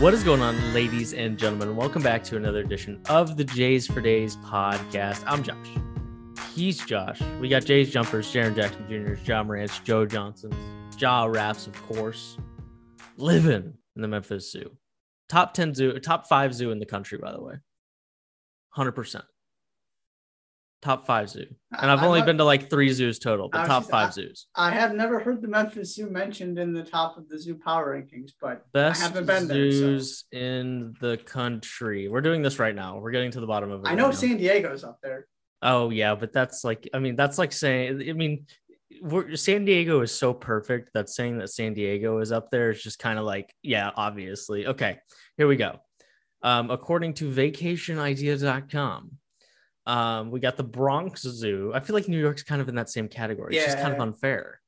What is going on, ladies and gentlemen? Welcome back to another edition of the Jays for Days podcast. I'm Josh. He's Josh. We got Jays jumpers, Jaren Jackson Jr., John Morantz, Joe Johnson, Jaw Raps, of course, living in the Memphis Zoo. Top 10 zoo, top five zoo in the country, by the way. 100%. Top five zoo. And I've I'm only not- been to like three zoos total, I but top just- five I- zoos. I have never heard the Memphis Zoo mentioned in the top of the zoo power rankings, but Best I haven't been there. So. zoos in the country. We're doing this right now. We're getting to the bottom of it. I right know now. San Diego's up there. Oh yeah, but that's like I mean that's like saying I mean we're, San Diego is so perfect that saying that San Diego is up there is just kind of like yeah obviously okay here we go. Um, according to VacationIdea.com, um, we got the Bronx Zoo. I feel like New York's kind of in that same category. Yeah. It's just kind of unfair.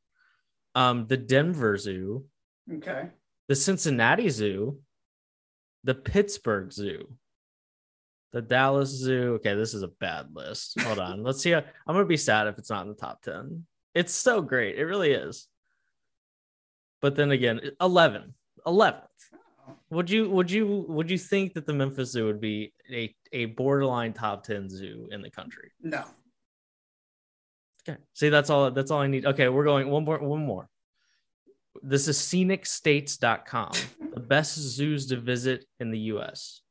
Um, the Denver Zoo, Okay. the Cincinnati Zoo, the Pittsburgh Zoo, the Dallas Zoo. Okay, this is a bad list. Hold on. Let's see. I'm going to be sad if it's not in the top 10. It's so great. It really is. But then again, 11. 11th. Would you would you would you think that the Memphis Zoo would be a, a borderline top 10 zoo in the country? No. Okay. See, that's all that's all I need. Okay, we're going one more one more. This is scenicstates.com. the best zoos to visit in the US.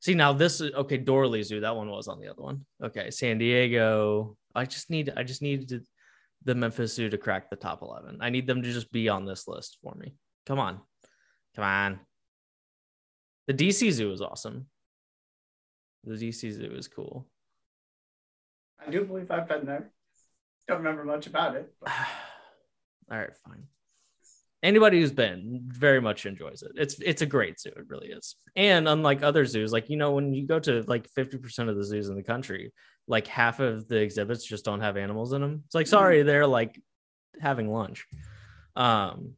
See, now this is okay, Doorly Zoo. That one was on the other one. Okay, San Diego. I just need I just needed the Memphis Zoo to crack the top 11. I need them to just be on this list for me. Come on. Come on. The DC Zoo is awesome. The DC Zoo is cool. I do believe I've been there. Don't remember much about it. but- All right, fine. Anybody who's been very much enjoys it. It's it's a great zoo. It really is. And unlike other zoos, like you know, when you go to like 50% of the zoos in the country, like half of the exhibits just don't have animals in them. It's like, sorry, they're like having lunch. Um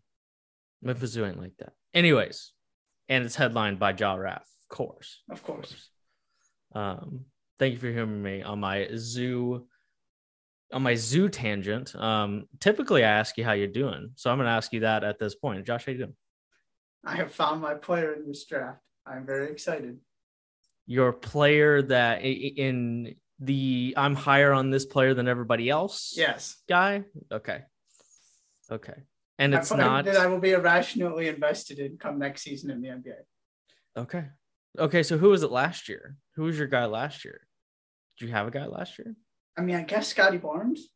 Memphis Zoo ain't like that. Anyways, and it's headlined by Ja Raff, of course. Of course. Um, thank you for hearing me on my zoo on my zoo tangent. Um, typically I ask you how you're doing, so I'm gonna ask you that at this point. Josh, how you doing? I have found my player in this draft. I'm very excited. Your player that in the I'm higher on this player than everybody else. Yes. guy. Okay, okay, and it's not that I will be irrationally invested in come next season in the NBA. okay. Okay, so who was it last year? Who was your guy last year? Did you have a guy last year? I mean, I guess Scotty Barnes.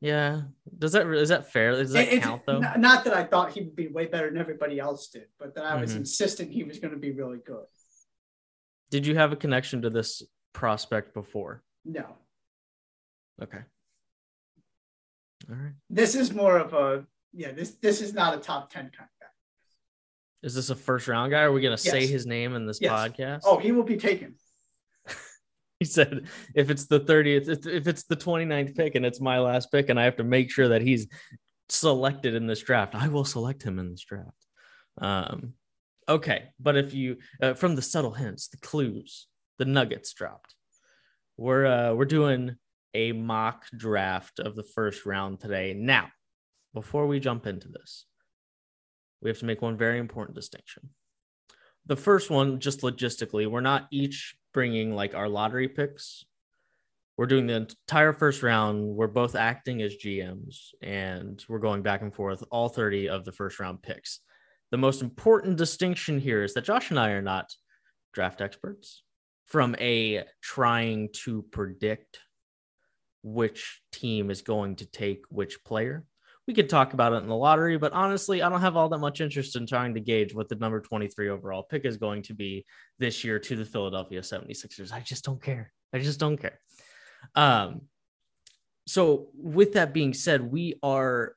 Yeah. Does that is that fair? Does that It- count though? n- Not that I thought he would be way better than everybody else did, but that I was Mhm. insistent he was going to be really good. Did you have a connection to this prospect before? No, Okay. All right. this is more of a yeah. This this is not a top ten kind of guy. Is this a first round guy? Are we gonna say his name in this Yes. podcast? Oh, he will be taken. he said if it's the 30th, if- if it's the 29th pick and it's my last pick, and I have to make sure that he's selected in this draft, I will select him in this draft. Um, okay, but if you uh, from the subtle hints, the clues, the nuggets dropped. We're uh, we're doing a mock draft of the first round today. Now, before we jump into this, we have to make one very important distinction. The first one, just logistically, we're not each bringing like our lottery picks. We're doing the entire first round. We're both acting as GMs and we're going back and forth all 30 of the first round picks. The most important distinction here is that Josh and I are not draft experts from a trying to predict which team is going to take which player. We could talk about it in the lottery, but honestly, I don't have all that much interest in trying to gauge what the number 23 overall pick is going to be this year to the Philadelphia 76ers. I just don't care. I just don't care. Um, so, with that being said, we are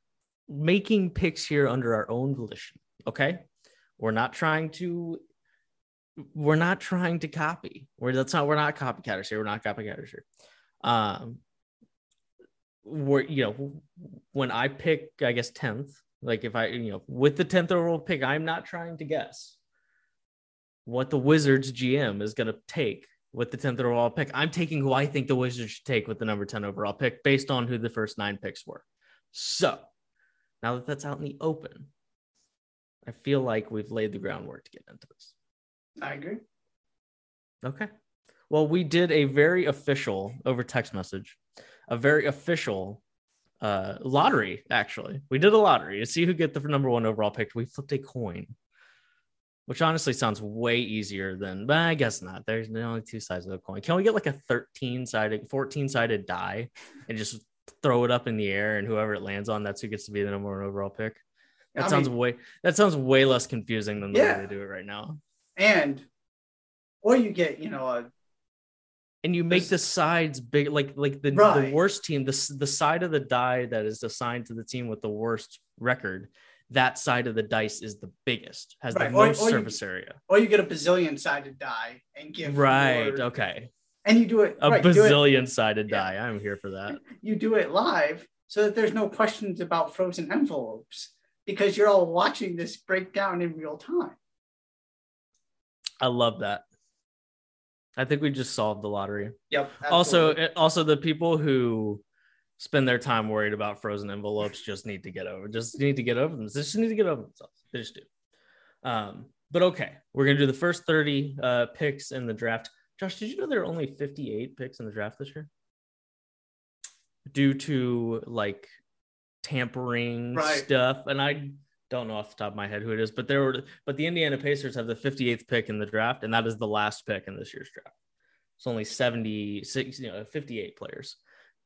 making picks here under our own volition. Okay. We're not trying to. We're not trying to copy. We're that's not. We're not copycatters here. We're not copycatters here. Um, we're you know when I pick, I guess tenth. Like if I you know with the tenth overall pick, I'm not trying to guess what the Wizards GM is going to take with the 10th overall pick. I'm taking who I think the Wizards should take with the number 10 overall pick based on who the first nine picks were. So now that that's out in the open, I feel like we've laid the groundwork to get into this. I agree. Okay. Well, we did a very official over text message, a very official uh, lottery. Actually, we did a lottery to see who get the number one overall pick. We flipped a coin, which honestly sounds way easier than. But I guess not. There's only two sides of the coin. Can we get like a 13 sided, 14 sided die and just throw it up in the air, and whoever it lands on, that's who gets to be the number one overall pick? That I sounds mean- way. That sounds way less confusing than the Yeah. way they do it right now. And or you get, you know, a and you make the sides big like like the, the worst team the, the side of the die that is assigned to the team with the worst record that side of the dice is the biggest has Right, the most or you- surface area. or you get a bazillion sided die and give right. Your- okay. And you do it a right, you bazillion sided Yeah. die. I'm here for that. You do it live so that there's no questions about frozen envelopes because you're all watching this breakdown in real time. i love that i think we just solved the lottery Yep. also absolutely. it- also the people who spend their time worried about frozen envelopes just need to get over just need to get over them just need to get over themselves they just do um but okay we're gonna do the first 30 uh picks in the draft josh did you know there are only 58 picks in the draft this year due to like tampering Right. stuff and i don't know off the top of my head who it is but there were but the indiana pacers have the 58th pick in the draft and that is the last pick in this year's draft it's only 76, you know, 58 players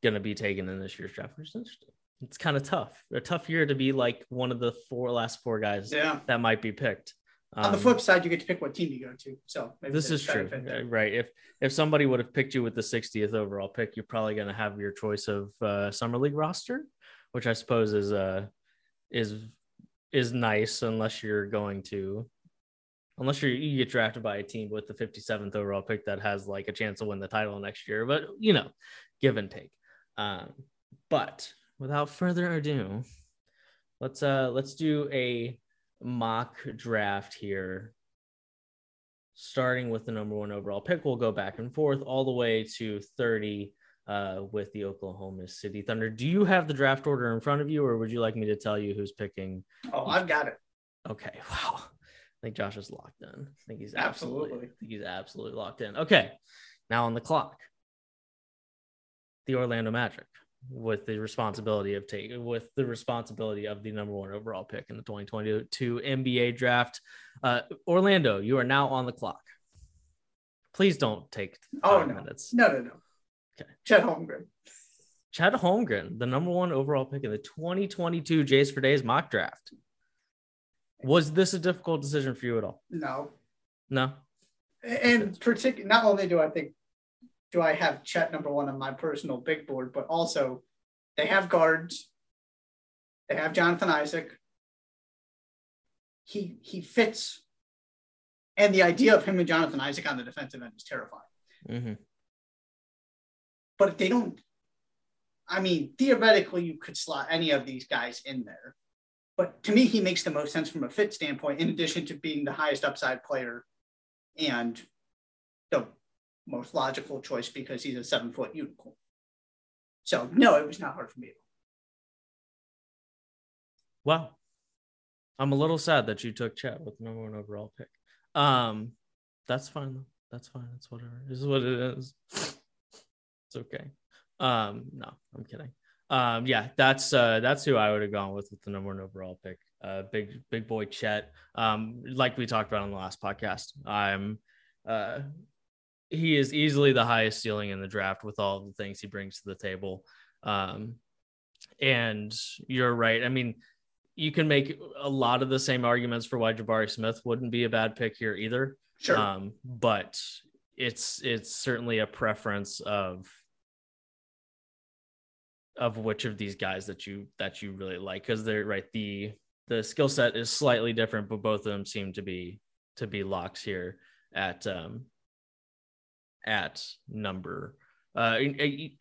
going to be taken in this year's draft, which is interesting. It's kind of tough. A tough year to be like one of the four last four guys yeah. that might be picked. On the Um, flip side, you get to pick what team you go to. So maybe this is true. Uh, right? If if somebody would have picked you with the 60th overall pick, you're probably going to have your choice of uh, summer league roster, which I suppose is uh is is nice unless you're going to unless you're, you get drafted by a team with the 57th overall pick that has like a chance to win the title next year. But you know, give and take. Um, but without further ado, let's uh let's do a mock draft here starting with the number one overall pick. We'll go back and forth all the way to 30 uh, with the Oklahoma City Thunder. Do you have the draft order in front of you, or would you like me to tell you who's picking? Oh, I've got it. Okay, wow. I think Josh is locked in. I think he's absolutely, Absolutely. I think he's absolutely locked in. Okay, now on the clock, the Orlando Magic with the responsibility of taking with the responsibility of the number one overall pick in the 2022 NBA draft. Uh, Orlando, you are now on the clock. Please don't take Oh, no. minutes. No, no, no. Okay. Chet Holmgren. Chet Holmgren, the number one overall pick in the 2022 Jays for Days mock draft. Was this a difficult decision for you at all? No. No. And particular, not only do I think, do I have Chet number one on my personal big board, but also they have guards. They have Jonathan Isaac. He he fits, and the idea of him and Jonathan Isaac on the defensive end is terrifying. hmm But they don't. I mean, theoretically, you could slot any of these guys in there. But to me, he makes the most sense from a fit standpoint, in addition to being the highest upside player and the most logical choice because he's a seven foot unicorn. So, no, it was not hard for me. Well, I'm a little sad that you took Chet with number one overall pick. Um, that's fine. though. That's fine. That's whatever. This is what it is. It's okay. Um, no, I'm kidding. Um, yeah, that's uh, that's who I would have gone with with the number one overall pick. Uh, big big boy Chet. Um, like we talked about on the last podcast, I'm uh, he is easily the highest ceiling in the draft with all the things he brings to the table. Um, and you're right. I mean, you can make a lot of the same arguments for why Jabari Smith wouldn't be a bad pick here either. Sure. Um, but it's it's certainly a preference of of which of these guys that you that you really like because they're right the the skill set is slightly different but both of them seem to be to be locks here at um at number uh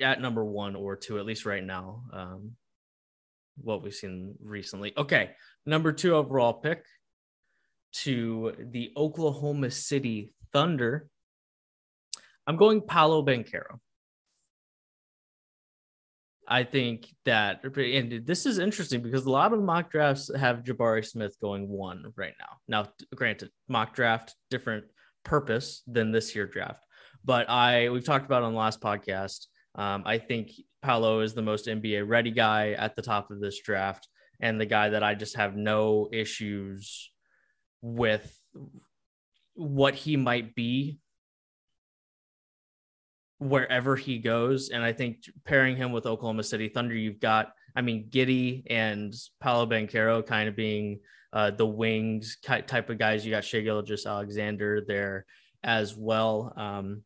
at number one or two at least right now um what we've seen recently. Okay number two overall pick to the oklahoma city thunder i'm going paolo Banchero. I think that, and this is interesting because a lot of mock drafts have Jabari Smith going one right now. Now, granted, mock draft different purpose than this year draft, but I we've talked about on the last podcast. Um, I think Paolo is the most NBA ready guy at the top of this draft, and the guy that I just have no issues with what he might be wherever he goes. And I think pairing him with Oklahoma City Thunder, you've got, I mean, Giddey and Paolo Banchero kind of being uh, the wings type of guys. You got Shai Gilgeous-Alexander there as well. Um,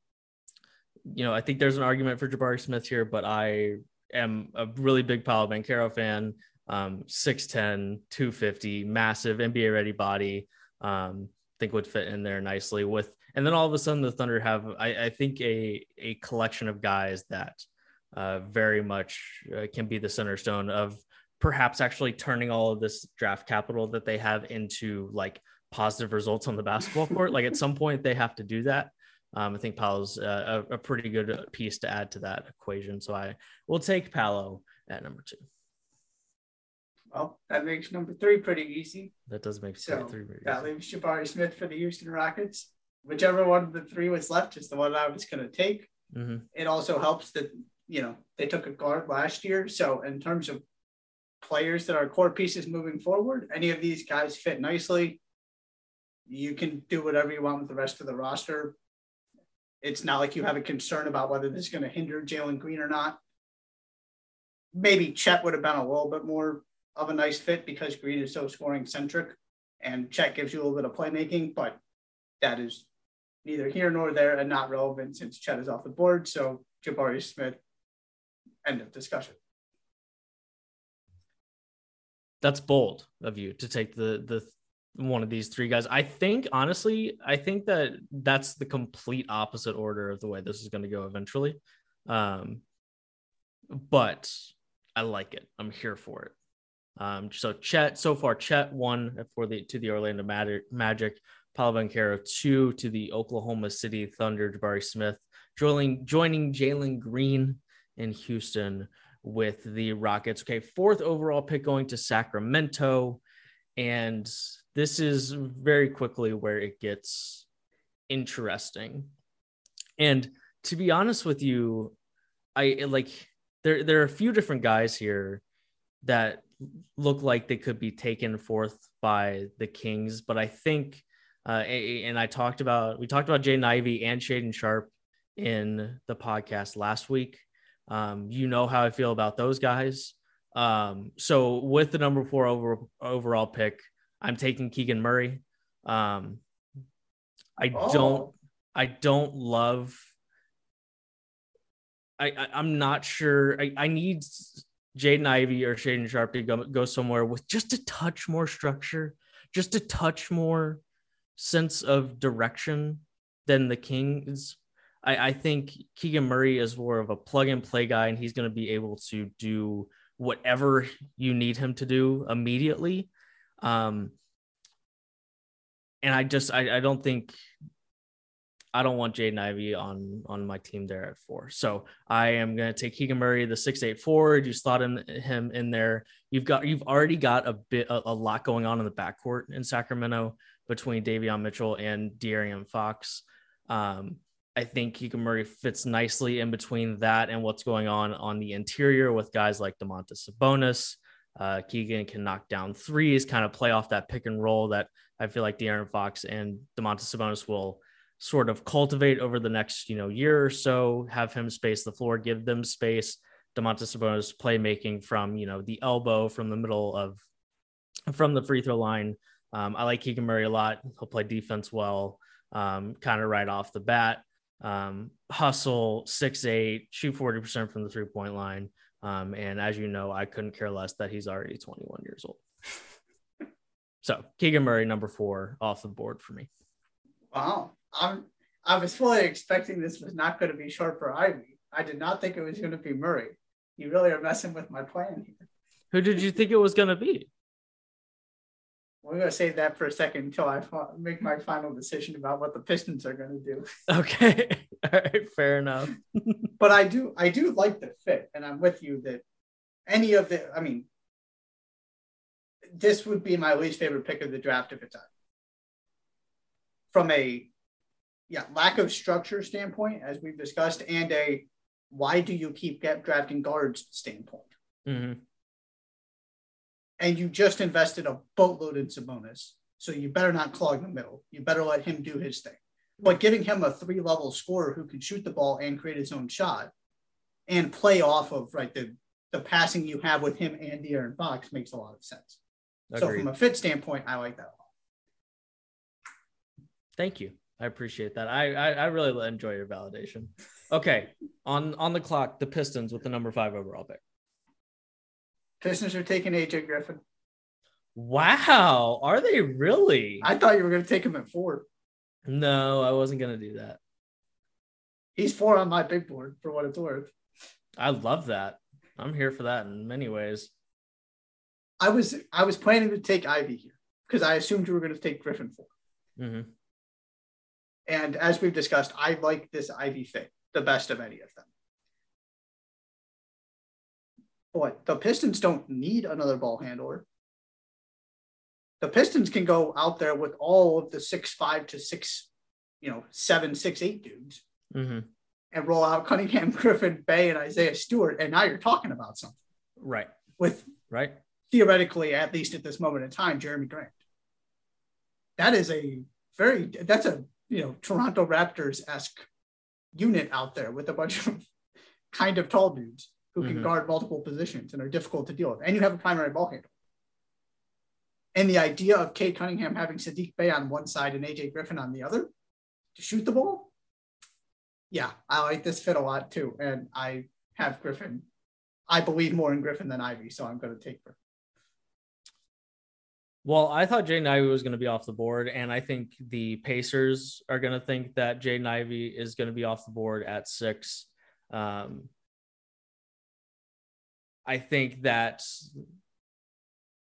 you know, I think there's an argument for Jabari Smith here, but I am a really big Paolo Banchero fan. Um, 6'10, 250, massive NBA ready body. Um, think would fit in there nicely with and then all of a sudden the thunder have i, I think a a collection of guys that uh, very much uh, can be the center stone of perhaps actually turning all of this draft capital that they have into like positive results on the basketball court like at some point they have to do that um, i think Paolo's uh, a, a pretty good piece to add to that equation so i will take Paolo at number two well, that makes number three pretty easy. That does make so three very that easy. leaves Jabari Smith for the Houston Rockets. Whichever one of the three was left is the one I was going to take. Mm-hmm. It also helps that you know they took a guard last year, so in terms of players that are core pieces moving forward, any of these guys fit nicely. You can do whatever you want with the rest of the roster. It's not like you have a concern about whether this is going to hinder Jalen Green or not. Maybe Chet would have been a little bit more of a nice fit because Green is so scoring centric and Chet gives you a little bit of playmaking, but that is neither here nor there and not relevant since Chet is off the board. So Jabari Smith, end of discussion. That's bold of you to take the the one of these three guys. I think honestly, I think that that's the complete opposite order of the way this is going to go eventually. Um, but I like it. I'm here for it. Um, so Chet so far, Chet one for the to the Orlando Magic, Paolo Banchero two to the Oklahoma City Thunder, Jabari Smith joining joining Jalen Green in Houston with the Rockets. Okay, fourth overall pick going to Sacramento, and this is very quickly where it gets interesting. And to be honest with you, I like there there are a few different guys here that look like they could be taken forth by the Kings. But I think, uh, and I talked about, we talked about Jaden Ivey and Shaedon Sharpe in the podcast last week. Um, you know how I feel about those guys. Um, so with the number four over, overall pick, I'm taking Keegan Murray. Um, I oh. don't, I don't love. I, I am not sure. I, I need Jaden Ivey or Shaedon Sharpe to go, go somewhere with just a touch more structure, just a touch more sense of direction than the Kings. I, I think Keegan Murray is more of a plug and play guy, and he's going to be able to do whatever you need him to do immediately. Um, and I just I, I don't think I don't want Jaden Ivey on on my team there at four. So I am going to take Keegan Murray, the six eight forward. You slot him him in there. You've got you've already got a bit a, a lot going on in the backcourt in Sacramento between Davion Mitchell and De'Aaron Fox. Um, I think Keegan Murray fits nicely in between that and what's going on on the interior with guys like Domantas Sabonis. Uh, Keegan can knock down threes, kind of play off that pick and roll that I feel like De'Aaron Fox and Domantas Sabonis will sort of cultivate over the next you know year or so. Have him space the floor, give them space. Domantas Sabonis playmaking from you know the elbow, from the middle of from the free throw line. Um, I like Keegan Murray a lot. He'll play defense well, um, kind of right off the bat. Um, hustle, six eight, shoot 40% from the three point line. Um, and as you know, I couldn't care less that he's already 21 years old. so Keegan Murray, number four, off the board for me. Wow. I'm I was fully expecting this was not going to be Sharpe or Ivey. I did not think it was going to be Murray. You really are messing with my plan here. Who did you think it was going to be? We're gonna save that for a second until I make my final decision about what the Pistons are gonna do. Okay, all right, fair enough. but I do, I do like the fit, and I'm with you that any of the, I mean, this would be my least favorite pick of the draft if it's out. From a, yeah, lack of structure standpoint, as we've discussed, and a why do you keep get drafting guards standpoint. Mm-hmm and you just invested a boatload in Sabonis. So you better not clog the middle. You better let him do his thing. But giving him a three level scorer who can shoot the ball and create his own shot and play off of right the, the passing you have with him and De'Aaron Fox makes a lot of sense. Agreed. So from a fit standpoint, I like that a lot. Thank you. I appreciate that. I, I, I really enjoy your validation. Okay, on on the clock, the Pistons with the number five overall pick. Pistons are taking AJ Griffin. Wow, are they really? I thought you were going to take him at four. No, I wasn't going to do that. He's four on my big board for what it's worth. I love that. I'm here for that in many ways. I was I was planning to take Ivey here because I assumed you were going to take Griffin 4 mm-hmm. And as we've discussed, I like this Ivey fit the best of any of them. But the Pistons don't need another ball handler. The Pistons can go out there with all of the six five to six, you know, seven, six, eight dudes mm-hmm. and roll out Cunningham, Griffin, Bey, and Isaiah Stewart. And now you're talking about something. Right. With right. Theoretically, at least at this moment in time, Jerami Grant. That is a very that's a you know Toronto Raptors esque unit out there with a bunch of kind of tall dudes who can mm-hmm. guard multiple positions and are difficult to deal with. And you have a primary ball handler. And the idea of Cade Cunningham having Sadiq Bey on one side and AJ Griffin on the other to shoot the ball. Yeah, I like this fit a lot too. And I have Griffin. I believe more in Griffin than Ivey, so I'm going to take Griffin. Well, I thought Jaden Ivey was going to be off the board, and I think the Pacers are going to think that Jaden Ivey is going to be off the board at six. Um, I think that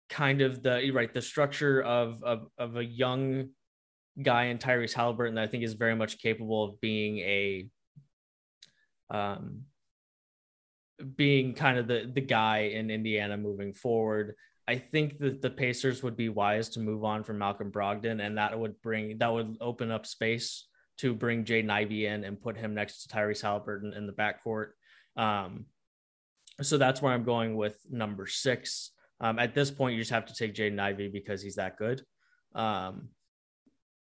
kind of the right the structure of of, of a young guy in Tyrese Haliburton that I think is very much capable of being a um being kind of the the guy in Indiana moving forward. I think that the Pacers would be wise to move on from Malcolm Brogdon, and that would bring that would open up space to bring Jaden Ivey in and put him next to Tyrese Haliburton in the backcourt. Um, so that's where I'm going with number six. Um, at this point, you just have to take Jaden Ivey because he's that good. Um,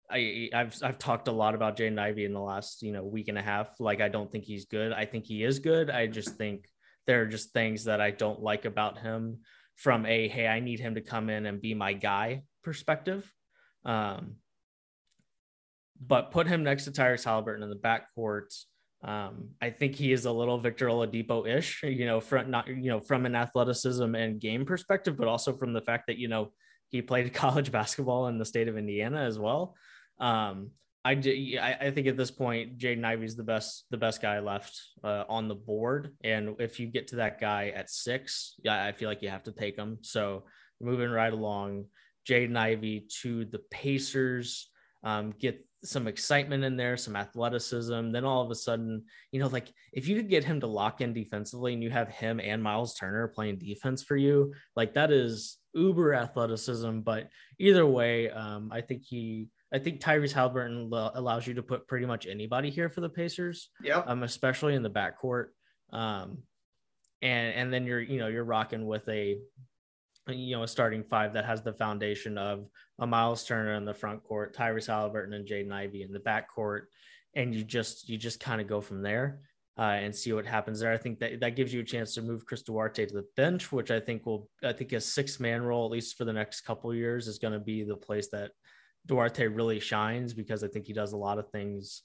I, have I've talked a lot about Jaden Ivey in the last you know week and a half. Like I don't think he's good. I think he is good. I just think there are just things that I don't like about him from a hey I need him to come in and be my guy perspective. Um, but put him next to Tyrese Haliburton in the backcourt. Um, I think he is a little Victor Oladipo-ish, you know, from not you know from an athleticism and game perspective, but also from the fact that you know he played college basketball in the state of Indiana as well. Um, I, I think at this point, Jaden Ivey's the best the best guy left uh, on the board, and if you get to that guy at six, yeah, I feel like you have to take him. So moving right along, Jaden Ivey to the Pacers. Um, get some excitement in there, some athleticism. Then all of a sudden, you know, like if you could get him to lock in defensively and you have him and Miles Turner playing defense for you, like that is uber athleticism. But either way, um, I think he, I think Tyrese Haliburton allows you to put pretty much anybody here for the Pacers. Yeah. Um, especially in the backcourt. Um, and and then you're you know you're rocking with a you know, a starting five that has the foundation of a Miles Turner in the front court, Tyrese Haliburton and Jaden Ivey in the back court, and you just you just kind of go from there uh, and see what happens there. I think that that gives you a chance to move Chris Duarte to the bench, which I think will I think a six man role at least for the next couple years is going to be the place that Duarte really shines because I think he does a lot of things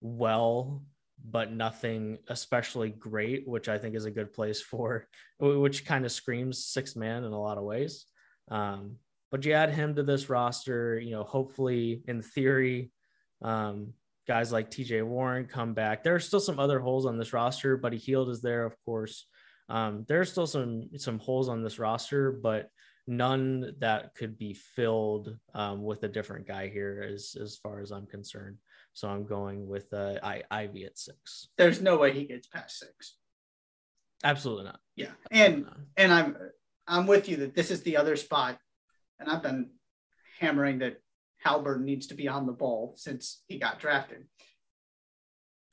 well but nothing especially great, which I think is a good place for, which kind of screams six man in a lot of ways. Um, but you add him to this roster, you know, hopefully in theory, um, guys like TJ Warren come back. There are still some other holes on this roster. Buddy Hield is there, of course. Um, there are still some some holes on this roster, but none that could be filled um, with a different guy here, as as far as I'm concerned. So I'm going with uh, I, Ivey at six. There's no way he gets past six. Absolutely not. Yeah, and and I'm I'm with you that this is the other spot, and I've been hammering that Halbert needs to be on the ball since he got drafted.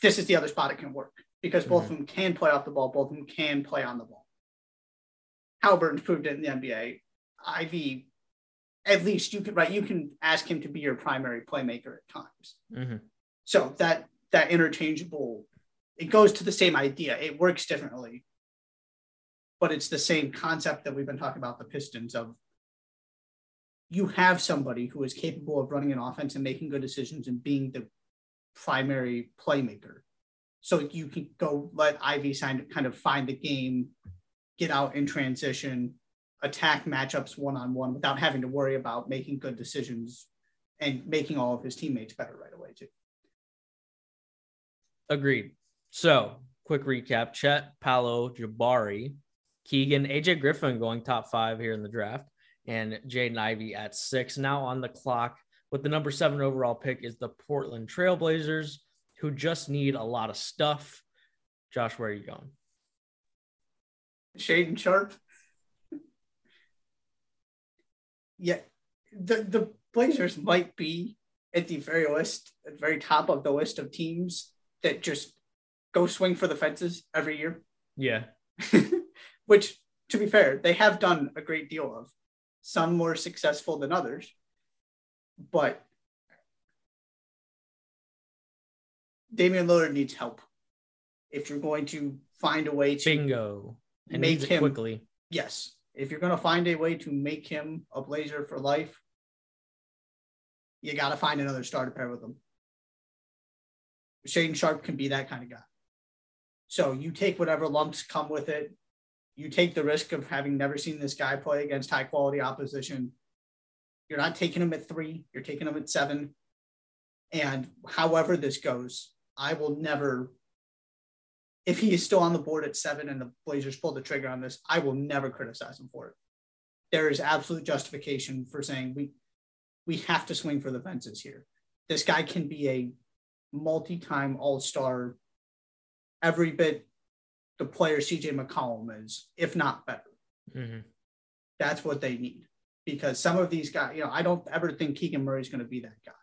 This is the other spot it can work because both mm-hmm. of them can play off the ball, both of them can play on the ball. Haliburton's proved it in the NBA. Ivey, at least you could right, you can ask him to be your primary playmaker at times. Mm-hmm. So that that interchangeable, it goes to the same idea. It works differently, but it's the same concept that we've been talking about the Pistons of you have somebody who is capable of running an offense and making good decisions and being the primary playmaker. So you can go let Ivey sign kind of find the game, get out in transition, attack matchups one on one without having to worry about making good decisions and making all of his teammates better right away too. Agreed. So quick recap: Chet, Paolo, Jabari, Keegan, AJ Griffin going top five here in the draft and Jaden Ivey at six. Now on the clock with the number seven overall pick is the Portland Trailblazers, who just need a lot of stuff. Josh, where are you going? Shaedon Sharpe. yeah, the the Blazers might be at the very list, at the very top of the list of teams that just go swing for the fences every year. Yeah. Which, to be fair, they have done a great deal of some more successful than others. But Damian Lillard needs help. If you're going to find a way to bingo and make him quickly. Yes. If you're going to find a way to make him a blazer for life, you got to find another star to pair with him. Shaedon Sharpe can be that kind of guy. So you take whatever lumps come with it you take the risk of having never seen this guy play against high quality opposition. You're not taking him at three, you're taking him at seven. And however this goes, I will never, if he is still on the board at seven and the Blazers pull the trigger on this, I will never criticize him for it. There is absolute justification for saying we we have to swing for the fences here. This guy can be a multi-time all-star every bit the player CJ McCollum is, if not better. Mm-hmm. That's what they need because some of these guys, you know, I don't ever think Keegan Murray is going to be that guy.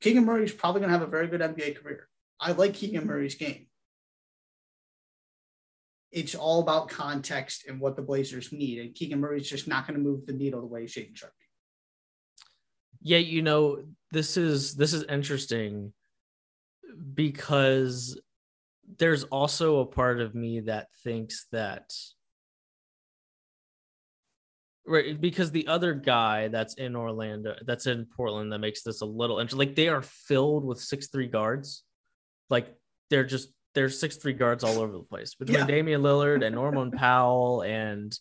Keegan Murray is probably going to have a very good NBA career. I like Keegan Murray's game. It's all about context and what the Blazers need, and Keegan Murray's just not going to move the needle the way Shaedon Sharpe. Yeah, you know, this is this is interesting because there's also a part of me that thinks that right because the other guy that's in Orlando that's in Portland that makes this a little interesting like they are filled with six three guards like they're just there's six three guards all over the place between yeah. Damian Lillard and Norman Powell and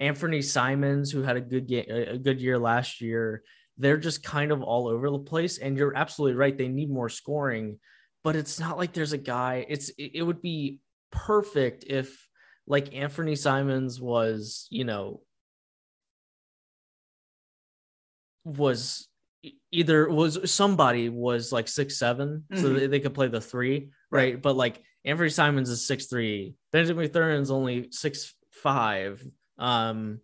Anthony Simons who had a good game a good year last year they're just kind of all over the place and you're absolutely right they need more scoring but it's not like there's a guy. It's it would be perfect if like Anthony Simons was, you know, was either was somebody was like six seven, mm-hmm. so they, they could play the three, right? right? But like Anthony Simons is six three, Benjamin Mathurin's only six five. Um,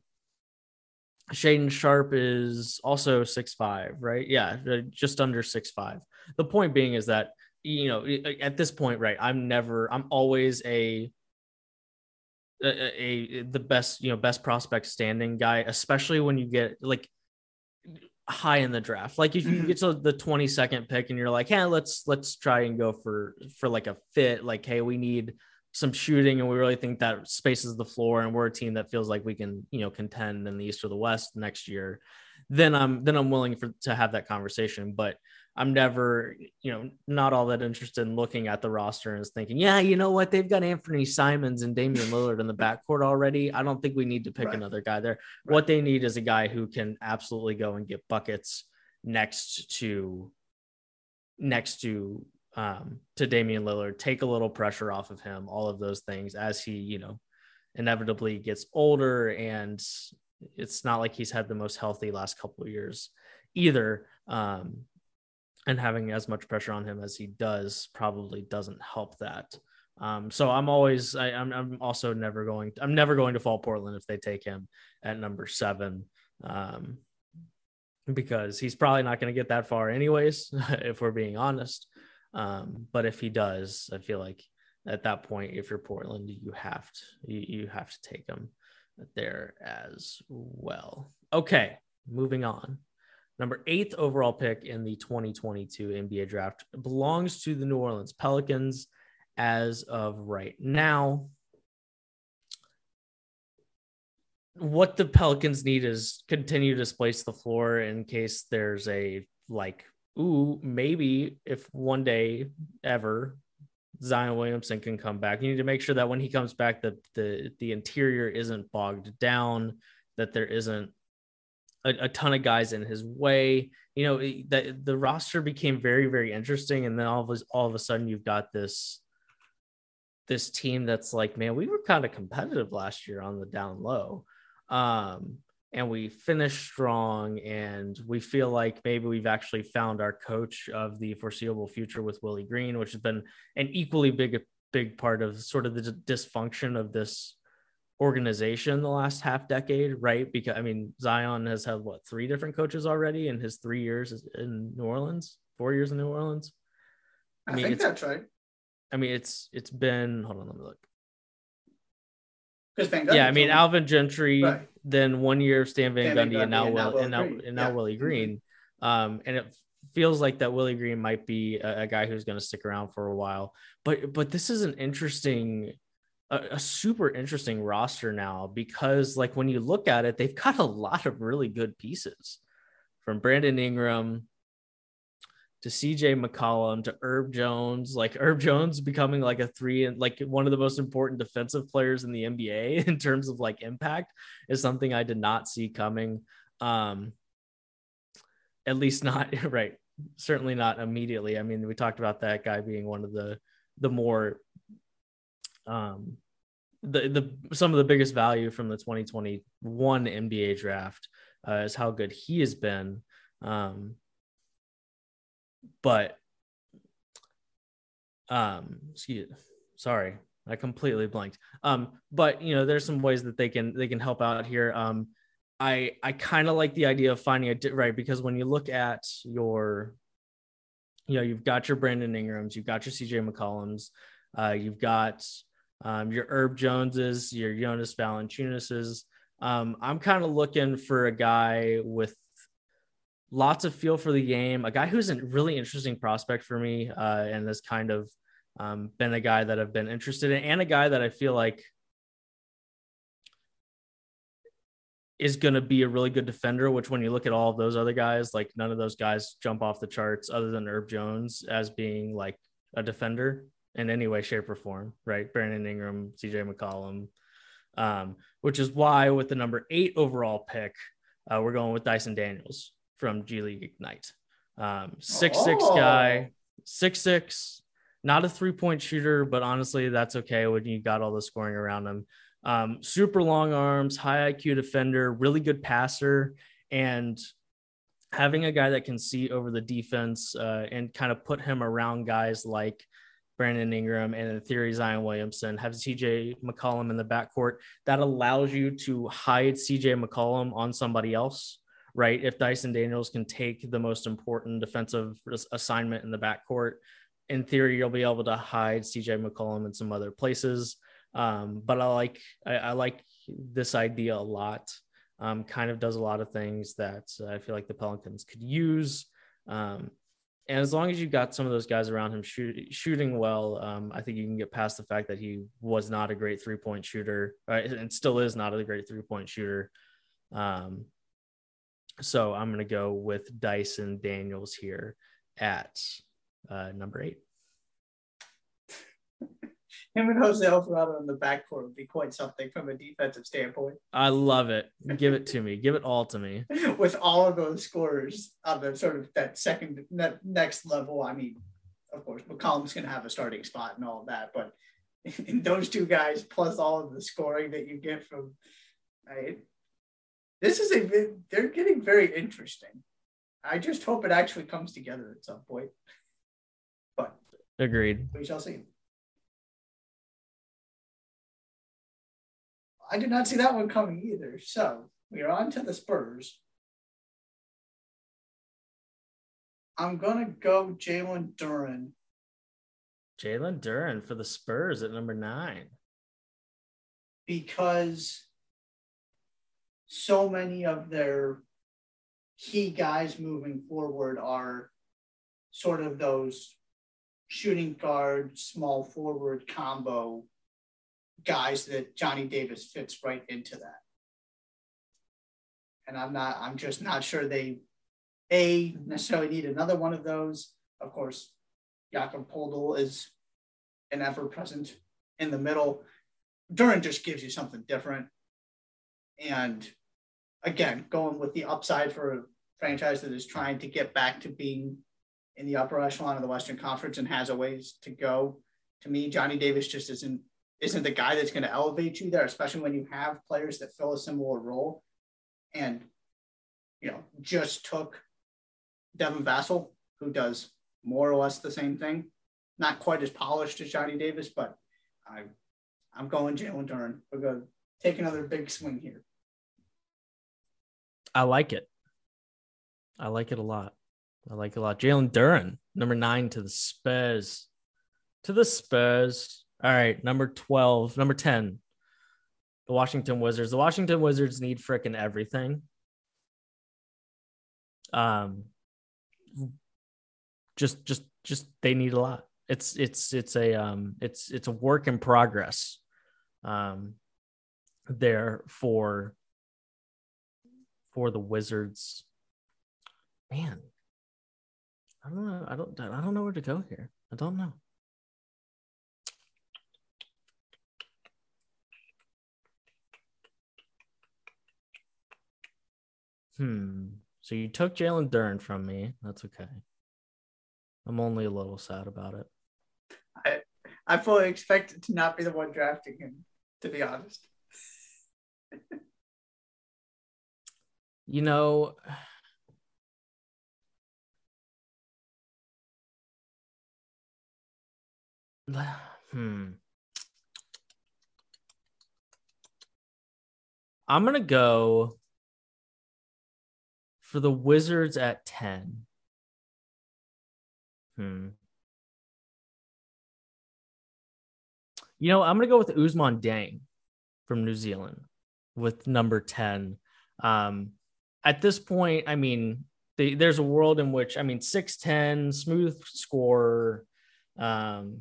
Shaedon Sharpe is also six five, right? Yeah, just under six five. The point being is that you know, at this point, right? I'm never, I'm always a, a, a the best, you know, best prospect standing guy, especially when you get like high in the draft. Like if you mm-hmm. get to the 22nd pick and you're like, hey, let's let's try and go for for like a fit. Like, hey, we need some shooting and we really think that spaces the floor and we're a team that feels like we can, you know, contend in the East or the West next year. Then I'm then I'm willing for to have that conversation. But I'm never, you know, not all that interested in looking at the roster and thinking, yeah, you know what, they've got Anthony Simons and Damian Lillard in the backcourt already. I don't think we need to pick right. another guy there. Right. What they need is a guy who can absolutely go and get buckets next to next to um to Damian Lillard, take a little pressure off of him, all of those things as he, you know, inevitably gets older and it's not like he's had the most healthy last couple of years either. Um, and having as much pressure on him as he does probably doesn't help that. Um, so I'm always I, am I'm, I'm also never going I'm never going to fall Portland if they take him at number seven. Um, because he's probably not going to get that far anyways, if we're being honest. Um, but if he does, I feel like at that point, if you're Portland, you have to you, you have to take him there as well. Okay, moving on. Number eighth overall pick in the 2022 NBA draft belongs to the New Orleans Pelicans as of right now. What the Pelicans need is continue to space the floor in case there's a like, ooh, maybe if one day ever Zion Williamson can come back. You need to make sure that when he comes back, the the the interior isn't bogged down, that there isn't a, a ton of guys in his way. You know, that the roster became very, very interesting, and then all of a, all of a sudden you've got this this team that's like, man, we were kind of competitive last year on the down low. Um, and we finish strong and we feel like maybe we've actually found our coach of the foreseeable future with Willie Green, which has been an equally big big part of sort of the dysfunction of this organization the last half decade, right? Because I mean, Zion has had what three different coaches already in his three years in New Orleans, four years in New Orleans. I, I mean, think that's right. I mean, it's it's been hold on, let me look. Because Van Gundy. Yeah, I mean Alvin Gentry, right. Then one year of Stan Van, Gundy, Gundy, and now and Will and now, and now yeah. Willie Green. Um, and it feels like that Willie Green might be a, a guy who's going to stick around for a while. But but this is an interesting a, a, super interesting roster now because like when you look at it, they've got a lot of really good pieces from Brandon Ingram to CJ McCollum to Herb Jones, like Herb Jones becoming like a three and like one of the most important defensive players in the NBA in terms of like impact is something I did not see coming. Um, at least not right. Certainly not immediately. I mean, we talked about that guy being one of the the more um the the some of the biggest value from the 2021 NBA draft uh, is how good he has been. Um, but um excuse sorry i completely blanked. Um but you know there's some ways that they can they can help out here. Um i i kind of like the idea of finding a right because when you look at your you know you've got your brandon ingrams you've got your cj mccollums uh you've got um your herb joneses your jonas valanciunases um i'm kind of looking for a guy with lots of feel for the game. A guy who's a really interesting prospect for me, uh, and has kind of um, been a guy that I've been interested in, and a guy that I feel like is going to be a really good defender. Which, when you look at all of those other guys, like none of those guys jump off the charts, other than Herb Jones as being like a defender in any way, shape, or form. Right? Brandon Ingram, C.J. McCollum. Um, which is why with the number eight overall pick, uh, we're going with Dyson Daniels from G League Ignite. Um, six oh. six guy, six six, not a three point shooter, but honestly, that's okay when you got all the scoring around him. Um, super long arms, high IQ defender, really good passer, and having a guy that can see over the defense uh, and kind of put him around guys like Brandon Ingram and in theory Zion Williamson, have CJ McCollum in the backcourt that allows you to hide CJ McCollum on somebody else right? If Dyson Daniels can take the most important defensive assignment in the backcourt, in theory, you'll be able to hide CJ McCollum in some other places. Um, but I like I, I, like this idea a lot. Um, kind of does a lot of things that I feel like the Pelicans could use. Um, and as long as you've got some of those guys around him shoot, shooting well, um, I think you can get past the fact that he was not a great three point shooter, right? and still is not a great three point shooter. Um, so I'm going to go with Dyson Daniels here at uh, number eight. Him and Jose Alvarado in the backcourt would be quite something from a defensive standpoint. I love it. Give it to me. Give it all to me. With all of those scorers on the sort of that second that next level, I mean, of course, McCollum's going to have a starting spot and all of that, but in those two guys, plus all of the scoring that you get from. Right? This is a they're getting very interesting. I just hope it actually comes together at some point. But agreed. We shall see. I did not see that one coming either. So we are on to the Spurs. I'm gonna go Jalen Duren. Jalen Duren for the Spurs at number nine. Because so many of their key guys moving forward are sort of those shooting guard, small forward combo guys that Johnny Davis fits right into that. And I'm not, I'm just not sure they a necessarily need another one of those. Of course, Jakob Poeltl is an ever present in the middle. Duren just gives you something different. And again, going with the upside for a franchise that is trying to get back to being in the upper echelon of the Western Conference and has a ways to go. To me, Johnny Davis just isn't isn't the guy that's going to elevate you there, especially when you have players that fill a similar role. And you know, just took Devin Vassell, who does more or less the same thing. Not quite as polished as Johnny Davis, but I, I'm going Jalen Duren. We're going to take another big swing here. I like it. I like it a lot. I like it a lot. Jalen Duren, number nine to the Spurs. To the Spurs. All right, number 12, number 10, the Washington Wizards. The Washington Wizards need freaking everything. Um, just just just they need a lot it's it's it's a um it's it's a work in progress um there for for the wizards man i don't know i don't i don't know where to go here i don't know hmm so you took Jalen Duren from me. That's okay. I'm only a little sad about it. I I fully expected to not be the one drafting him, to be honest. You know, hmm. I'm gonna go for the Wizards at 10. Hmm. You know, I'm going to go with Ousmane Dieng from New Zealand with number 10. Um, at this point, I mean, the, there's a world in which, I mean, 6'10, smooth scorer, um,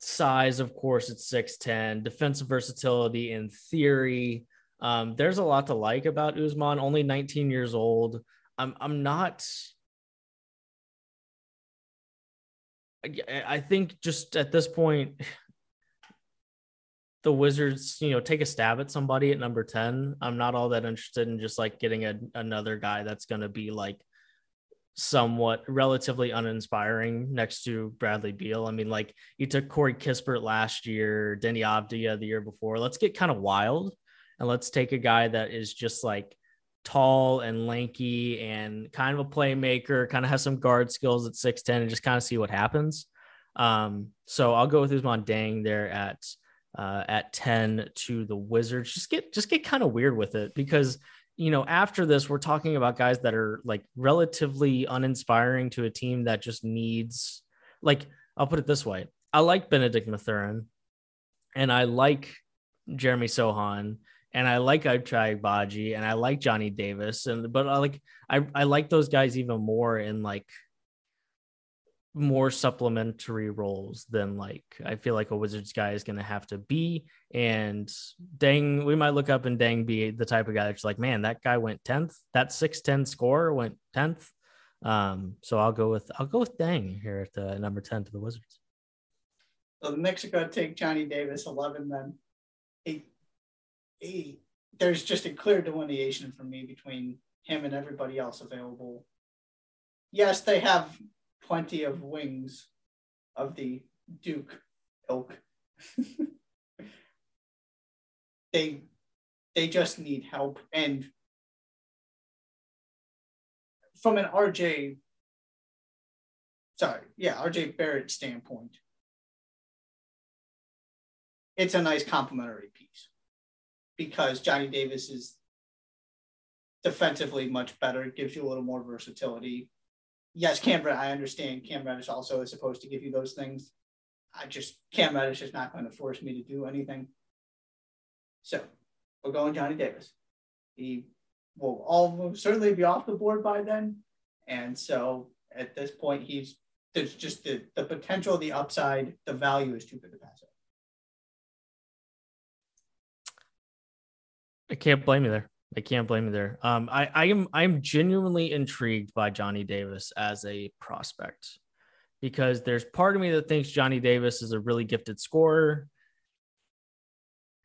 size, of course, it's 6'10, defensive versatility in theory. Um, there's a lot to like about Ousmane, only 19 years old. I'm I'm not I think just at this point the Wizards, you know, take a stab at somebody at number 10. I'm not all that interested in just like getting a, another guy that's going to be like somewhat relatively uninspiring next to Bradley Beal. I mean, like you took Corey Kispert last year, Deni Avdija the year before. Let's get kind of wild and let's take a guy that is just like tall and lanky and kind of a playmaker, kind of has some guard skills at 6'10 and just kind of see what happens. Um, so I'll go with Ousmane Dieng there at uh, at 10 to the Wizards. Just get just get kind of weird with it because you know after this we're talking about guys that are like relatively uninspiring to a team that just needs like I'll put it this way. I like Benedict Mathurin and I like Jeremy Sochan and I like Ochai Agbaji and I like Johnny Davis and but I like I, I like those guys even more in like more supplementary roles than like I feel like a Wizards guy is gonna have to be. And dang, we might look up and Dieng be the type of guy that's like, man, that guy went 10th. That 6'10 score went 10th. Um, so I'll go with I'll go with Dieng here at the number 10 to the Wizards. So the Knicks are gonna take Johnny Davis 11 then. He, he, there's just a clear delineation for me between him and everybody else available. Yes, they have plenty of wings of the Duke ilk. they they just need help and from an RJ sorry, yeah, RJ Barrett standpoint, it's a nice complementary piece because Johnny Davis is defensively much better, gives you a little more versatility. Yes, Cam, I understand Cam Reddish also is supposed to give you those things. I just, Cam Reddish is not going to force me to do anything. So we're going Johnny Davis. He will almost certainly be off the board by then. And so at this point, he's there's just the, the potential, the upside, the value is too good to pass up. I can't blame you there. I can't blame you there. Um, I, I am I'm genuinely intrigued by Johnny Davis as a prospect because there's part of me that thinks Johnny Davis is a really gifted scorer.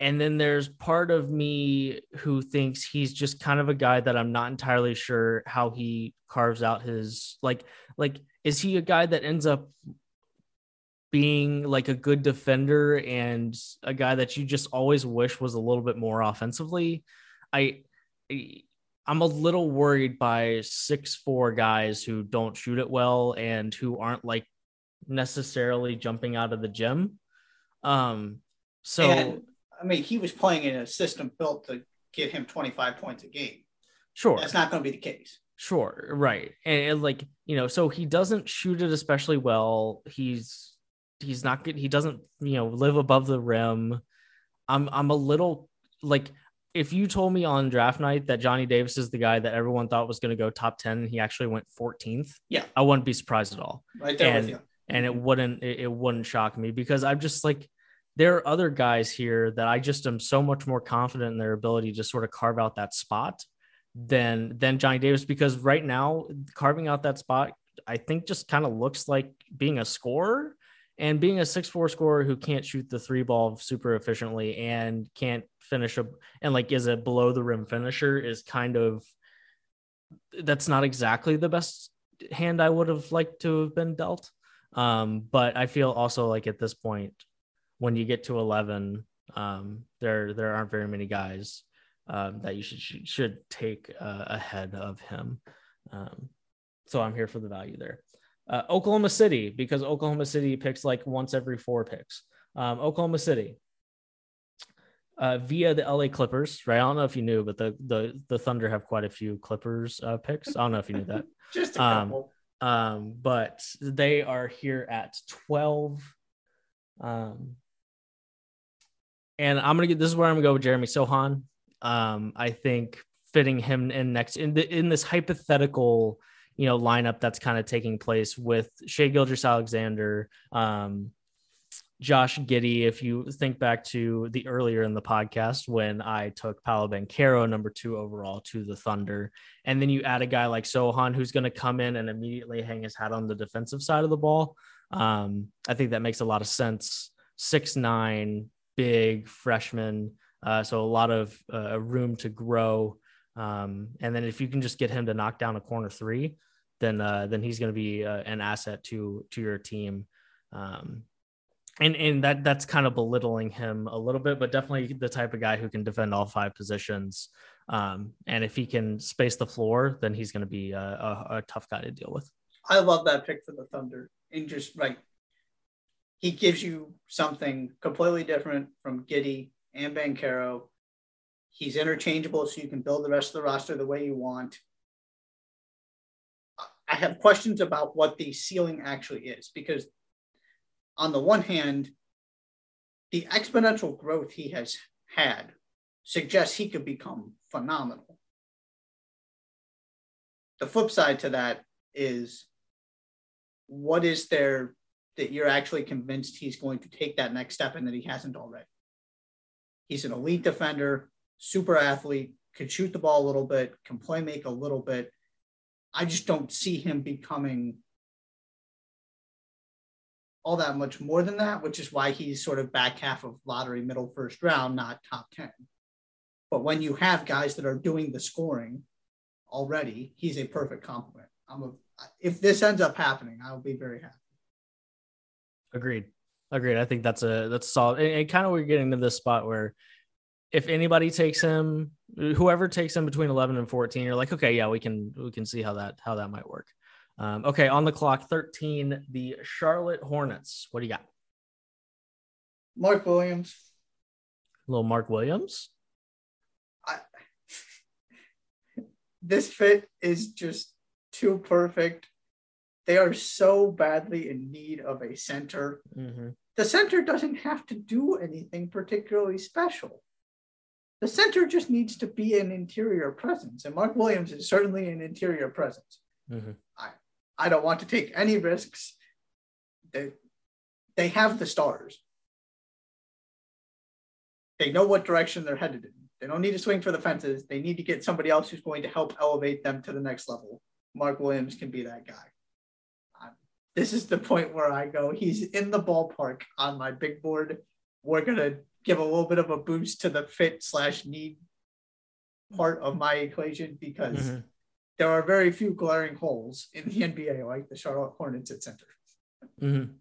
And then there's part of me who thinks he's just kind of a guy that I'm not entirely sure how he carves out his like like is he a guy that ends up being like a good defender and a guy that you just always wish was a little bit more offensively? I I'm a little worried by six four guys who don't shoot it well and who aren't like necessarily jumping out of the gym. Um, so and, I mean, he was playing in a system built to get him 25 points a game. Sure, that's not going to be the case. Sure, right, and, and, like you know, so he doesn't shoot it especially well. He's he's not good. He doesn't you know live above the rim. I'm I'm a little like if you told me on draft night that Johnny Davis is the guy that everyone thought was going to go top 10 and he actually went 14th, yeah, I wouldn't be surprised at all. Right there and, with you. And it wouldn't it, it wouldn't shock me because I'm just like there are other guys here that I just am so much more confident in their ability to sort of carve out that spot than than Johnny Davis because right now carving out that spot I think just kind of looks like being a scorer and being a six four scorer who can't shoot the three ball super efficiently and can't finish a and like is a below the rim finisher is kind of that's not exactly the best hand I would have liked to have been dealt. Um, but I feel also like at this point, when you get to 11, um, there there aren't very many guys um, that you should should take uh, ahead of him. Um, so I'm here for the value there. Uh, Oklahoma City, because Oklahoma City picks like once every four picks. Um, Oklahoma City, uh, via the LA Clippers, right? I don't know if you knew, but the the the Thunder have quite a few Clippers uh, picks. I don't know if you knew that. Just a couple. Um, um, but they are here at twelve. Um, and I'm gonna get this is where I'm gonna go with Jeremy Sochan. Um, I think fitting him in next in the in this hypothetical, you know, lineup that's kind of taking place with Shai Gilgeous-Alexander, um, Josh Giddey, If you think back to the earlier in the podcast when I took Paolo Banchero number two overall to the Thunder, and then you add a guy like Sochan who's going to come in and immediately hang his hat on the defensive side of the ball. Um, I think that makes a lot of sense. Six nine, big freshman uh, so a lot of uh, room to grow. Um, and then if you can just get him to knock down a corner three, then uh, then he's going to be uh, an asset to to your team. Um, and and that that's kind of belittling him a little bit, but definitely the type of guy who can defend all five positions. Um, and if he can space the floor, then he's going to be a, a, a tough guy to deal with. I love that pick for the Thunder. And just like he gives you something completely different from Giddey and Banchero. He's interchangeable, so you can build the rest of the roster the way you want. I have questions about what the ceiling actually is because, on the one hand, the exponential growth he has had suggests he could become phenomenal. The flip side to that is what is there that you're actually convinced he's going to take that next step and that he hasn't already? He's an elite defender, super athlete, could shoot the ball a little bit, can play make a little bit. I just don't see him becoming all that much more than that, which is why he's sort of back half of lottery, middle first round, not top 10. But when you have guys that are doing the scoring already, he's a perfect complement. I'm a, if this ends up happening, I'll be very happy. Agreed. agreed. I think that's a that's solid. And, and kind of we're getting to this spot where if anybody takes him, whoever takes him between 11 and 14, you're like, okay, yeah, we can we can see how that how that might work. Um, okay, on the clock, 13, the Charlotte Hornets. What do you got? Mark Williams. Little Mark Williams. I, this fit is just too perfect. They are so badly in need of a center. Mm-hmm. The center doesn't have to do anything particularly special. The center just needs to be an interior presence, and Mark Williams is certainly an interior presence. Mm-hmm. I, don't want to take any risks. They, they have the stars. They know what direction they're headed in. They don't need to swing for the fences. They need to get somebody else who's going to help elevate them to the next level. Mark Williams can be that guy this is the point where I go, he's in the ballpark on my big board. We're gonna give a little bit of a boost to the fit slash need part of my equation because mm-hmm. There are very few glaring holes in the NBA like the Charlotte Hornets at center. Mm-hmm.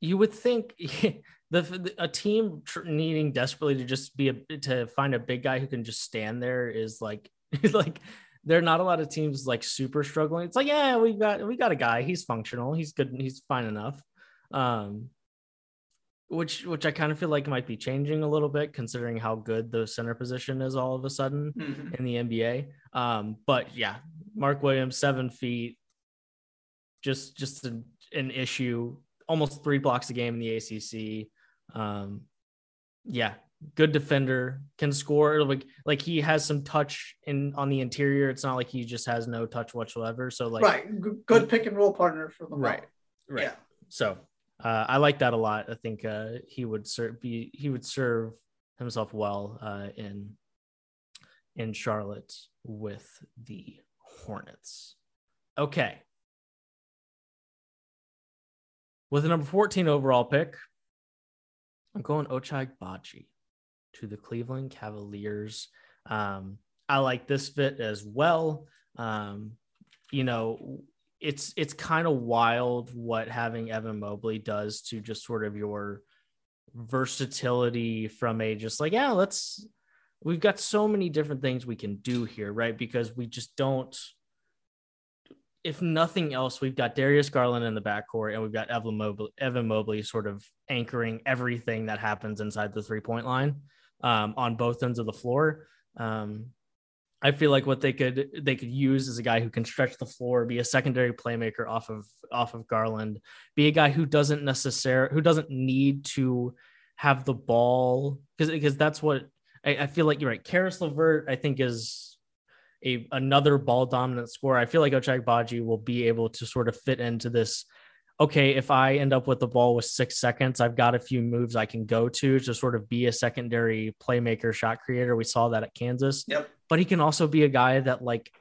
You would think the, a team needing desperately to just be a to find a big guy who can just stand there is like like there are not a lot of teams like super struggling. It's like, yeah, we got we got a guy. He's functional. He's good. He's fine enough. Um, which which I kind of feel like might be changing a little bit considering how good the center position is all of a sudden mm-hmm. in the NBA. Um, but yeah, Mark Williams, seven feet, just just an, an issue. Almost three blocks a game in the ACC. Um, yeah, good defender, can score. Like like he has some touch in on the interior. It's not like he just has no touch whatsoever. So like right, good pick and roll partner for the right, right. Yeah. So uh, I like that a lot. I think uh, he would serve be he would serve himself well uh, in in Charlotte with the Hornets. Okay. With the number 14 overall pick, I'm going Ochai Agbaji to the Cleveland Cavaliers. Um, I like this fit as well. Um, you know, it's it's kind of wild what having Evan Mobley does to just sort of your versatility from a just like yeah let's we've got so many different things we can do here right because we just don't if nothing else we've got Darius Garland in the backcourt and we've got Evan Mobley, Evan Mobley sort of anchoring everything that happens inside the three point line um, on both ends of the floor. Um, I feel like what they could they could use is a guy who can stretch the floor, be a secondary playmaker off of off of Garland, be a guy who doesn't necessarily who doesn't need to have the ball because because that's what I, I, feel like you're right. Caris LeVert, I think, is a another ball dominant scorer. I feel like Ochai Agbaji will be able to sort of fit into this okay, if I end up with the ball with six seconds, I've got a few moves I can go to to sort of be a secondary playmaker, shot creator. We saw that at Kansas. Yep. But he can also be a guy that like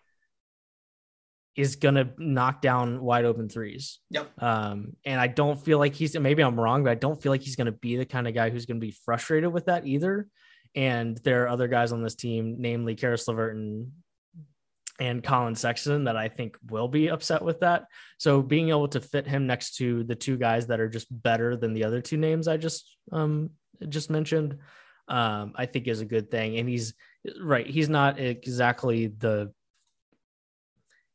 is gonna knock down wide open threes. Yep. Um, and I don't feel like he's maybe I'm wrong, but I don't feel like he's gonna be the kind of guy who's gonna be frustrated with that either. And there are other guys on this team, namely Caris LeVert and and Collin Sexton that I think will be upset with that. So being able to fit him next to the two guys that are just better than the other two names I just um just mentioned, um, I think is a good thing. And he's right, he's not exactly the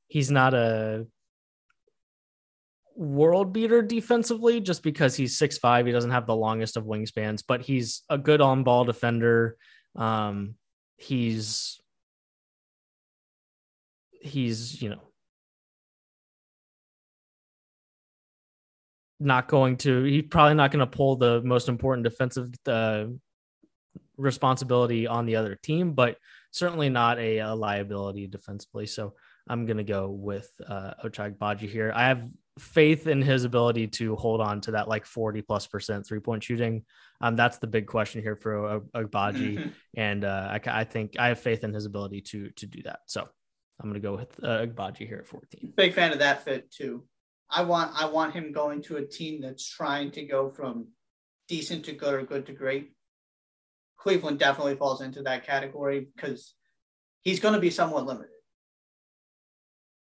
he's not a world beater defensively just because he's six five. He doesn't have the longest of wingspans, but he's a good on ball defender. Um, he's he's, you know, not going to, he's probably not going to pull the most important defensive uh, responsibility on the other team, but certainly not a, a liability defensively. So I'm going to go with uh, Ochai Agbaji here. I have faith in his ability to hold on to that like 40 plus percent three point shooting. Um, that's the big question here for Agbaji. Mm-hmm. And uh, I, I think I have faith in his ability to, to do that. So I'm going to go with uh, Agbaji here at 14. Big fan of that fit too. I want I want him going to a team that's trying to go from decent to good or good to great. Cleveland definitely falls into that category because he's going to be somewhat limited.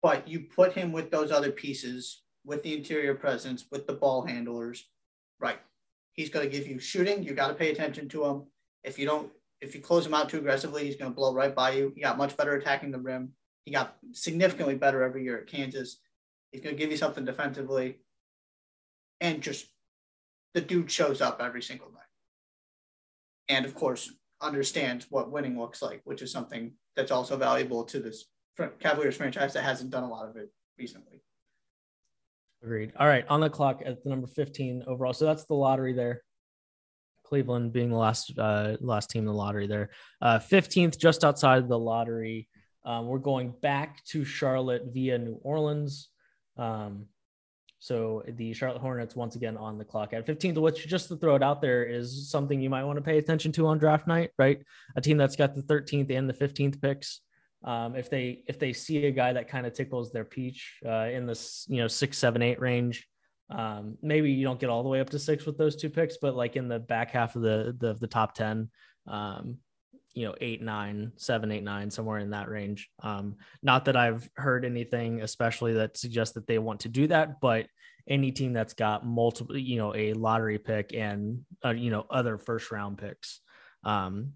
but you put him with those other pieces, with the interior presence, with the ball handlers, right? He's going to give you shooting. You got to pay attention to him. If you don't, if you close him out too aggressively, he's going to blow right by you. He got much better attacking the rim. He got significantly better every year at Kansas. He's going to give you something defensively. And just the dude shows up every single night. And of course, understands what winning looks like, which is something that's also valuable to this Cavaliers franchise that hasn't done a lot of it recently. Agreed. All right, on the clock at the number 15 overall. So that's the lottery there. Cleveland being the last uh, last team in the lottery there. Uh, 15th, just outside the lottery. Um, we're going back to Charlotte via New Orleans. Um, so the Charlotte Hornets once again on the clock at 15th, which just to throw it out there is something you might want to pay attention to on draft night, right? A team that's got the 13th and the 15th picks. Um, if they if they see a guy that kind of tickles their peach uh, in this you know six seven eight range, um, maybe you don't get all the way up to six with those two picks, but like in the back half of the the, the top ten, um, you know eight nine seven eight nine somewhere in that range. Um, not that I've heard anything especially that suggests that they want to do that, but any team that's got multiple you know a lottery pick and uh, you know other first round picks um,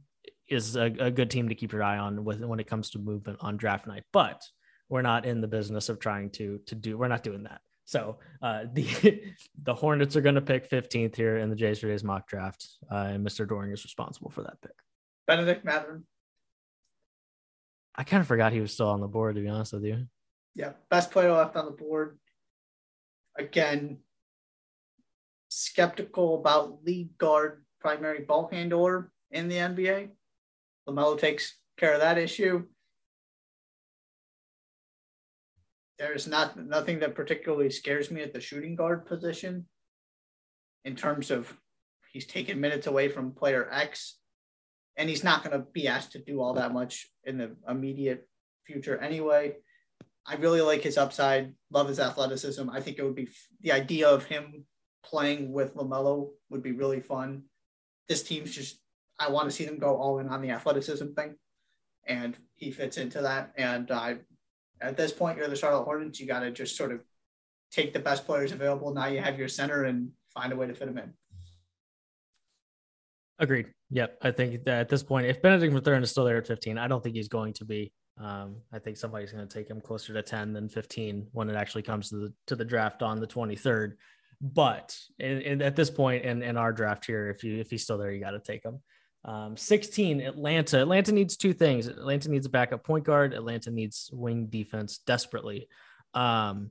is a, a, good team to keep your eye on with when it comes to movement on draft night. But we're not in the business of trying to to do. We're not doing that. So uh, the the Hornets are going to pick 15th here in the Jays today's mock draft, uh, and Mr. Doorly is responsible for that pick. Benedict Mathurin. I kind of forgot he was still on the board. To be honest with you. Yeah, best player left on the board. Again, skeptical about lead guard primary ball handler in the NBA. LaMelo takes care of that issue. There's not nothing that particularly scares me at the shooting guard position in terms of he's taking minutes away from player X, and he's not going to be asked to do all that much in the immediate future anyway. I really like his upside, love his athleticism. I think it would be the idea of him playing with LaMelo would be really fun. This team's just I want to see them go all in on the athleticism thing, and he fits into that. And I, at this point, you're the Charlotte Hornets. You got to just sort of take the best players available. Now you have your center and find a way to fit them in. Agreed. Yep. I think that at this point, if Benedict Mathurin is still there at 15, I don't think he's going to be. Um, I think somebody's going to take him closer to 10 than 15 when it actually comes to the to the draft on the 23rd. But in, in, at this point in, in our draft here, if you if he's still there, you got to take him. Um, 16, Atlanta. Atlanta needs two things. Atlanta needs a backup point guard. Atlanta needs wing defense desperately. Um,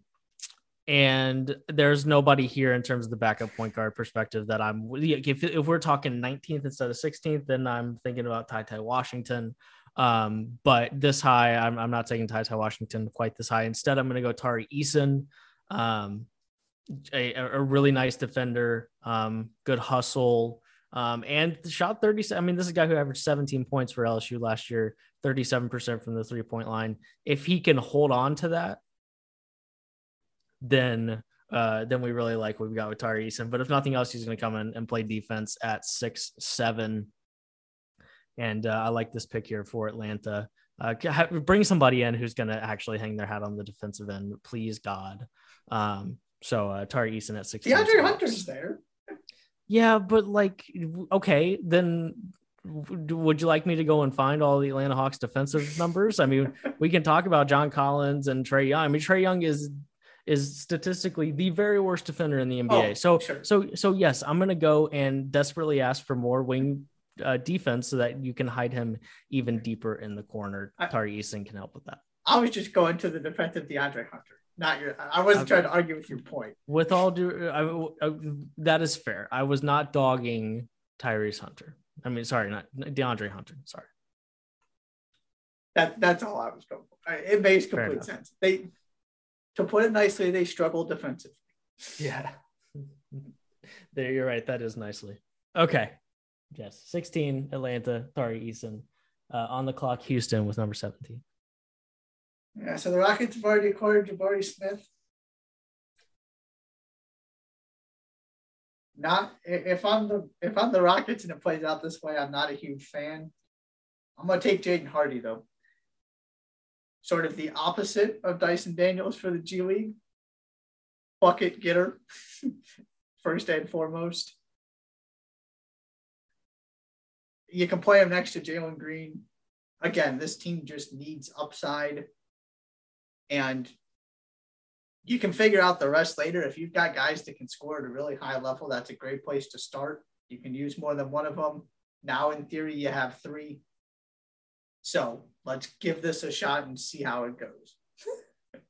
and there's nobody here in terms of the backup point guard perspective that I'm. If, if we're talking 19th instead of 16th, then I'm thinking about Ty Ty Washington. Um, but this high, I'm, I'm not taking Ty Ty Washington quite this high. Instead, I'm going to go Tari Eason. Um, a, a really nice defender, um, good hustle, um, and shot 30. I mean, this is a guy who averaged 17 points for LSU last year, 37% from the three point line. If he can hold on to that, then uh, then we really like what we got with Tari Eason. But if nothing else, he's going to come in and play defense at six seven. And uh, I like this pick here for Atlanta. Uh, bring somebody in who's going to actually hang their hat on the defensive end, please God. Um, so uh, Tari Eason at six. DeAndre Hunter's there. Yeah, but like, okay, then would you like me to go and find all the Atlanta Hawks defensive numbers? I mean, we can talk about John Collins and Trae Young. I mean, Trae Young is is statistically the very worst defender in the NBA. Oh, so sure. so so yes, I'm going to go and desperately ask for more wing uh, defense so that you can hide him even deeper in the corner. Tari Eason can help with that. I was just going to the defense of DeAndre Hunter not your. I wasn't trying to argue with your point. With all due, I, I, that is fair. I was not dogging Tyrese Hunter. I mean, sorry, not DeAndre Hunter. Sorry. That that's all I was going for. It makes complete sense. They, to put it nicely, they struggle defensively. Yeah. there, you're right. That is nicely. Okay. Yes, 16 Atlanta, Tari Eason. Uh, on the clock, Houston with number 17. Yeah, so the Rockets have already acquired Jabari Smith. Not if I'm the if I'm the Rockets and it plays out this way, I'm not a huge fan. I'm gonna take Jaden Hardy though. Sort of the opposite of Dyson Daniels for the G League. Bucket getter, first and foremost. You can play him next to Jalen Green. Again, this team just needs upside. And you can figure out the rest later. If you've got guys that can score at a really high level, that's a great place to start. You can use more than one of them. Now, in theory, you have three. So let's give this a shot and see how it goes.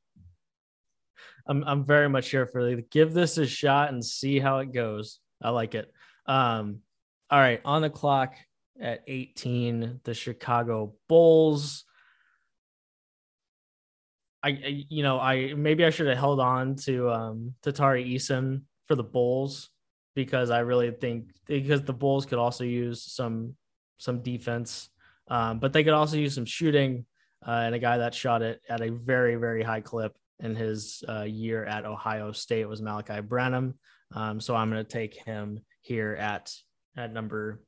I'm I'm very much here for the give this a shot and see how it goes. I like it. Um, all right, on the clock at 18, the Chicago Bulls. I, you know I maybe I should have held on to um to Tari Eason for the Bulls because I really think because the Bulls could also use some some defense, um, but they could also use some shooting. Uh, and a guy that shot it at a very very high clip in his uh, year at Ohio State was Malaki Branham. Um, so I'm going to take him here at at number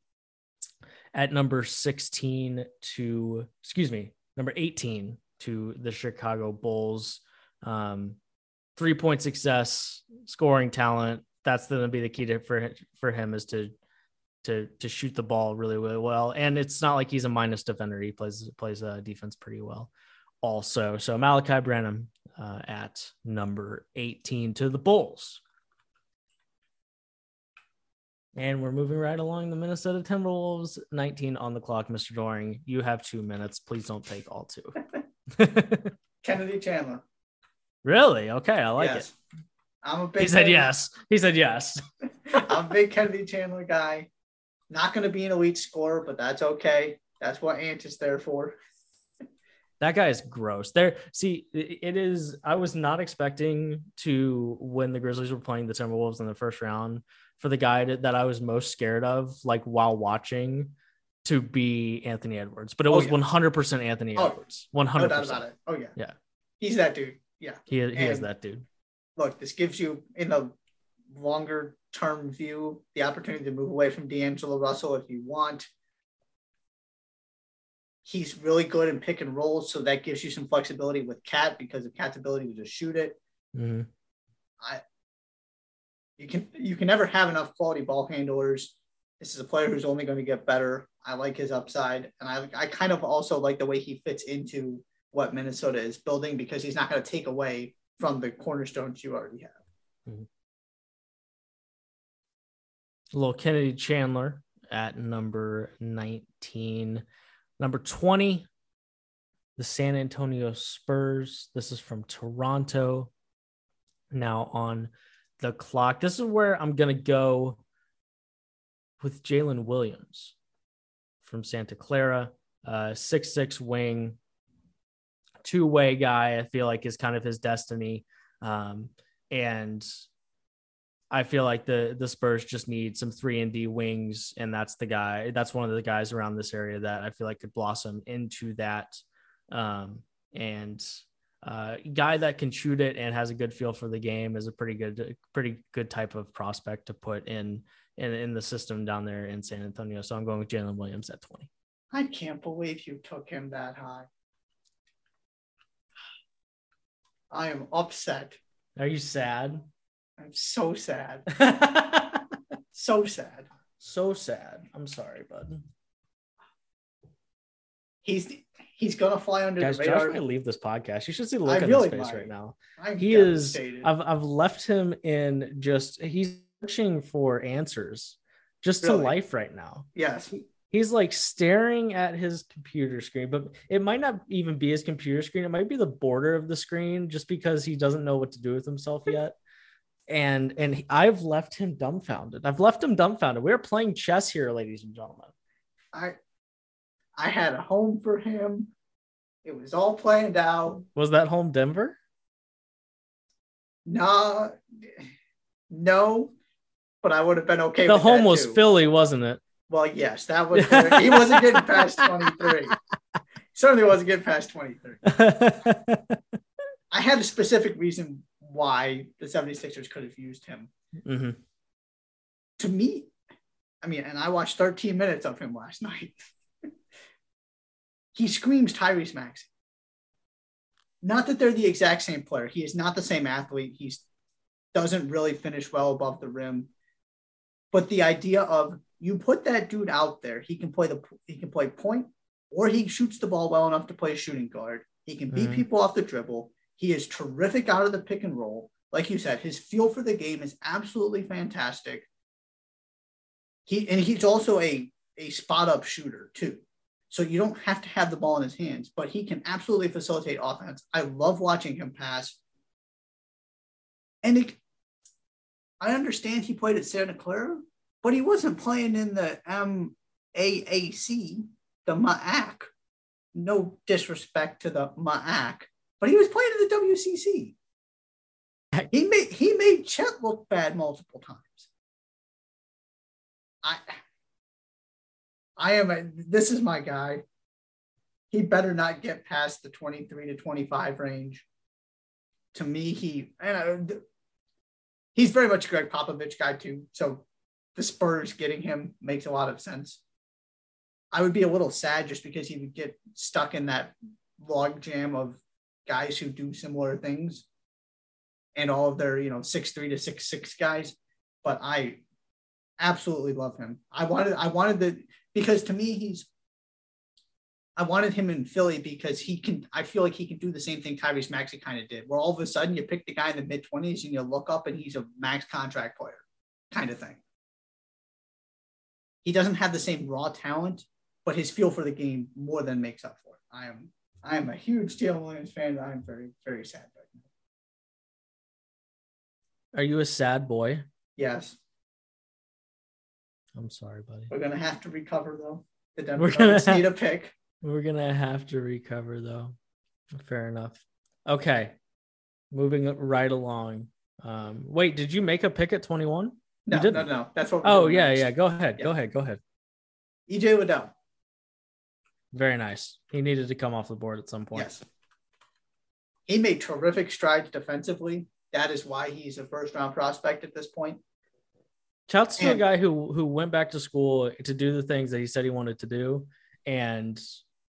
at number 16 to excuse me number 18 to the Chicago Bulls. Um, three point success, scoring talent. That's going to be the key to, for for him is to to to shoot the ball really really well. And it's not like he's a minus defender. He plays plays uh, defense pretty well. Also, so Malaki Branham uh, at number 18 to the Bulls. And we're moving right along the Minnesota Timberwolves. 19 on the clock, Mr. Doorly. You have two minutes. Please don't take all two. Kennedy Chandler. Really? Okay, I like yes. it. I'm a big. He said Kennedy- yes. He said yes. I'm a big Kennedy Chandler guy. Not going to be an elite scorer, but that's okay. That's what Ant is there for. That guy is gross. There, see, it is. I was not expecting to when the Grizzlies were playing the Timberwolves in the first round for the guy that, I was most scared of, like while watching, to be Anthony Edwards. But it Oh, was 100% Anthony Oh, Edwards. 100%. No doubt it. Oh yeah. Yeah. He's that dude. Yeah. He, he is that dude. Look, this gives you in the longer term view the opportunity to move away from D'Angelo Russell if you want. He's really good in pick and rolls, so that gives you some flexibility with KAT because of KAT's ability to just shoot it. Mhm. You can you can never have enough quality ball handlers. This is a player who's only going to get better. I like his upside, and I I kind of also like the way he fits into what Minnesota is building because he's not going to take away from the cornerstones you already have. Little Kennedy Chandler at number 19. Number 20, the San Antonio Spurs. This is from Toronto. Now on the clock. This is where I'm going to go with Jalen Williams from Santa Clara, uh, six six wing, two way guy. I feel like is kind of his destiny, um, and I feel like the the Spurs just need some three and D wings, and that's the guy. That's one of the guys around this area that I feel like could blossom into that. Um, and uh, guy that can shoot it and has a good feel for the game is a pretty good, pretty good type of prospect to put in in in the system down there in San Antonio. So I'm going with Jalen Williams at 20. I can't believe you took him that high. I am upset. Are you sad? I'm so sad. So sad. so sad. I'm sorry, bud. He's he's gonna fly under Guys, the Josh might leave this podcast. You should see the I look on really his face might. right now. I'm He is. I've I've left him in just. He's searching for answers, just to life right now. yes. He's like staring at his computer screen, but it might not even be his computer screen. It might be the border of the screen, just because he doesn't know what to do with himself yet. And and I've left him dumbfounded. I've left him dumbfounded. We're playing chess here, ladies and gentlemen. I I had a home for him. It was all planned out. Was that home Denver? Nah, no, but I would have been okay. the home was too. Philly, wasn't it? Well, yes, that was. He wasn't getting past twenty three. Certainly wasn't getting past twenty three. I had a specific reason why the 76ers could have used him. Mhm. To me, I mean, and I watched 13 minutes of him last night. he screams Tyrese Maxey. not that they're the exact same player. He is not the same athlete. He doesn't really finish well above the rim. But the idea of you put that dude out there, he can play the he can play point, or he shoots the ball well enough to play a shooting guard. He can beat mm-hmm. people off the dribble. He is terrific out of the pick and roll. Like you said, his feel for the game is absolutely fantastic. He and he's also a a spot up shooter too. So you don't have to have the ball in his hands, but he can absolutely facilitate offense. I love watching him pass. And it, I understand he played at Santa Clara, but he wasn't playing in the MAAC, the MAAC. No disrespect to the MAAC, but he was playing in the WCC. He made he made Chet look bad multiple times. I I am a, this is my guy. He better not get past the 23 to 25 range. To me, he and he's very much a Gregg Popovich guy too. So the Spurs getting him makes a lot of sense. I would be a little sad just because he would get stuck in that log jam of guys who do similar things and all of their, you know, six three to six six guys. But I absolutely love him. I wanted I wanted the because to me he's I wanted him in Philly because he can. I feel like he can do the same thing Tyrese Maxey kind of did, where all of a sudden you pick the guy in the mid twenties and you look up and he's a max contract player, kind of thing. He doesn't have the same raw talent, but his feel for the game more than makes up for it. I am I am a huge Jalen Williams fan. I'm very very sad right now. Are you a sad boy? Yes. I'm sorry, buddy. We're gonna have to recover though. The Denver We're gonna have, need a pick. We're gonna have to recover though. Fair enough. Okay, moving right along. Um, wait, did you make a pick at 21? No, no, no. That's what. oh yeah, next. yeah. Go ahead. Yeah. Go ahead. Go ahead. EJ Liddell. Very nice. He needed to come off the board at some point. Yes. He made terrific strides defensively. That is why he's a first round prospect at this point. Shouts to a guy who who went back to school to do the things that he said he wanted to do, and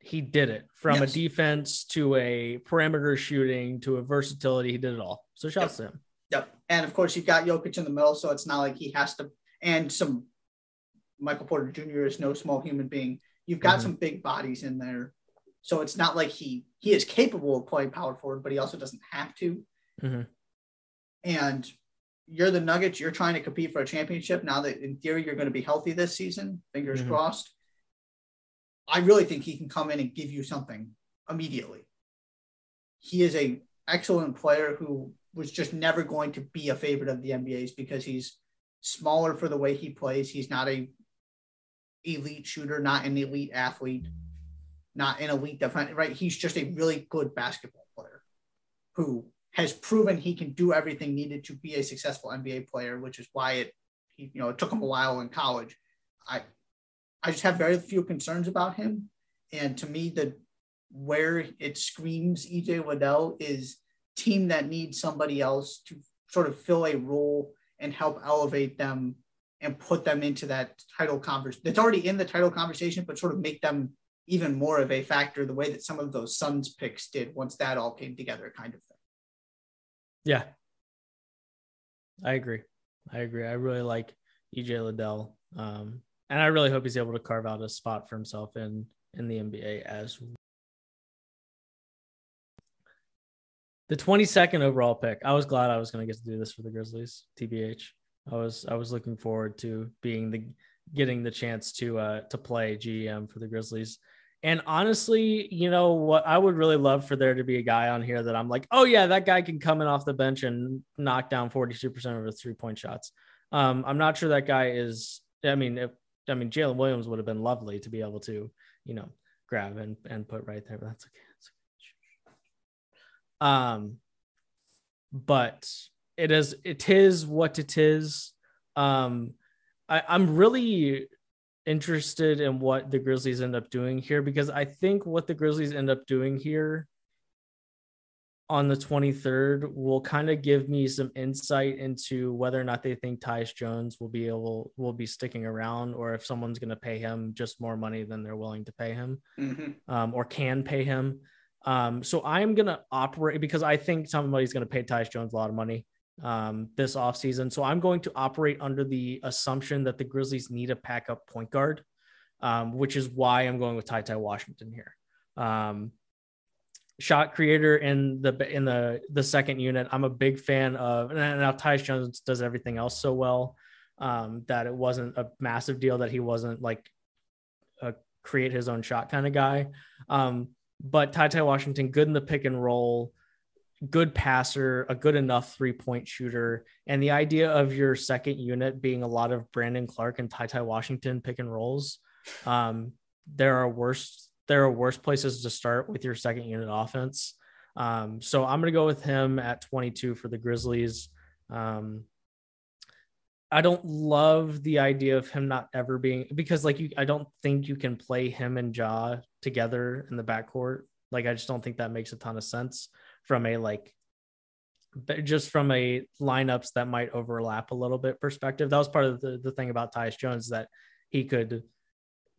he did it from yes. a defense to a perimeter shooting to a versatility. He did it all. So shouts yep. to him. Yep. And of course, you've got Jokic in the middle, so it's not like he has to. And some Michael Porter Jr. is no small human being. You've got mm-hmm. some big bodies in there, so it's not like he he is capable of playing power forward, but he also doesn't have to. Mm-hmm. And you're the Nuggets. You're trying to compete for a championship now that in theory you're going to be healthy this season. Fingers mm-hmm. crossed. I really think he can come in and give you something immediately. He is a excellent player who was just never going to be a favorite of the NBA's because he's smaller for the way he plays. He's not a elite shooter, not an elite athlete, not an elite defender, right? He's just a really good basketball player who has proven he can do everything needed to be a successful NBA player, which is why it, you know, it took him a while in college. I, I just have very few concerns about him, and to me, the where it screams EJ Liddell is team that needs somebody else to sort of fill a role and help elevate them and put them into that title conversation. That's already in the title conversation, but sort of make them even more of a factor the way that some of those Suns picks did once that all came together, kind of thing. Yeah. I agree. I agree. I really like EJ Liddell. Um, and I really hope he's able to carve out a spot for himself in in the NBA as well. the 22nd overall pick. I was glad I was going to get to do this for the Grizzlies, TBH. I was I was looking forward to being the getting the chance to uh to play GM for the Grizzlies. And honestly, you know what? I would really love for there to be a guy on here that I'm like, oh yeah, that guy can come in off the bench and knock down 42% of his three point shots. Um, I'm not sure that guy is. I mean, if, I mean, Jalen Williams would have been lovely to be able to, you know, grab and, and put right there. But that's okay. That's okay. Um, but it is it is what it is. Um, I, I'm really interested in what the Grizzlies end up doing here because I think what the Grizzlies end up doing here on the 23rd will kind of give me some insight into whether or not they think Tyus Jones will be able will be sticking around or if someone's going to pay him just more money than they're willing to pay him mm-hmm. um, or can pay him. Um, so I'm gonna operate because I think somebody's gonna pay Tyus Jones a lot of money um, this offseason. So I'm going to operate under the assumption that the Grizzlies need a pack up point guard, um, which is why I'm going with Ty Ty Washington here. Um, shot creator in the in the the second unit. I'm a big fan of, and now Tyus Jones does everything else so well um, that it wasn't a massive deal that he wasn't like a create his own shot kind of guy. Um, but Ty Ty Washington, good in the pick and roll, good passer, a good enough three point shooter. And the idea of your second unit being a lot of Brandon Clarke and Ty Ty Washington pick and rolls. Um, there are worse, there are worse places to start with your second unit offense. Um, so I'm going to go with him at 22 for the Grizzlies. Um, I don't love the idea of him not ever being because like you I don't think you can play him and Ja together in the backcourt. Like I just don't think that makes a ton of sense from a like just from a lineups that might overlap a little bit perspective. That was part of the, the thing about Tyus Jones that he could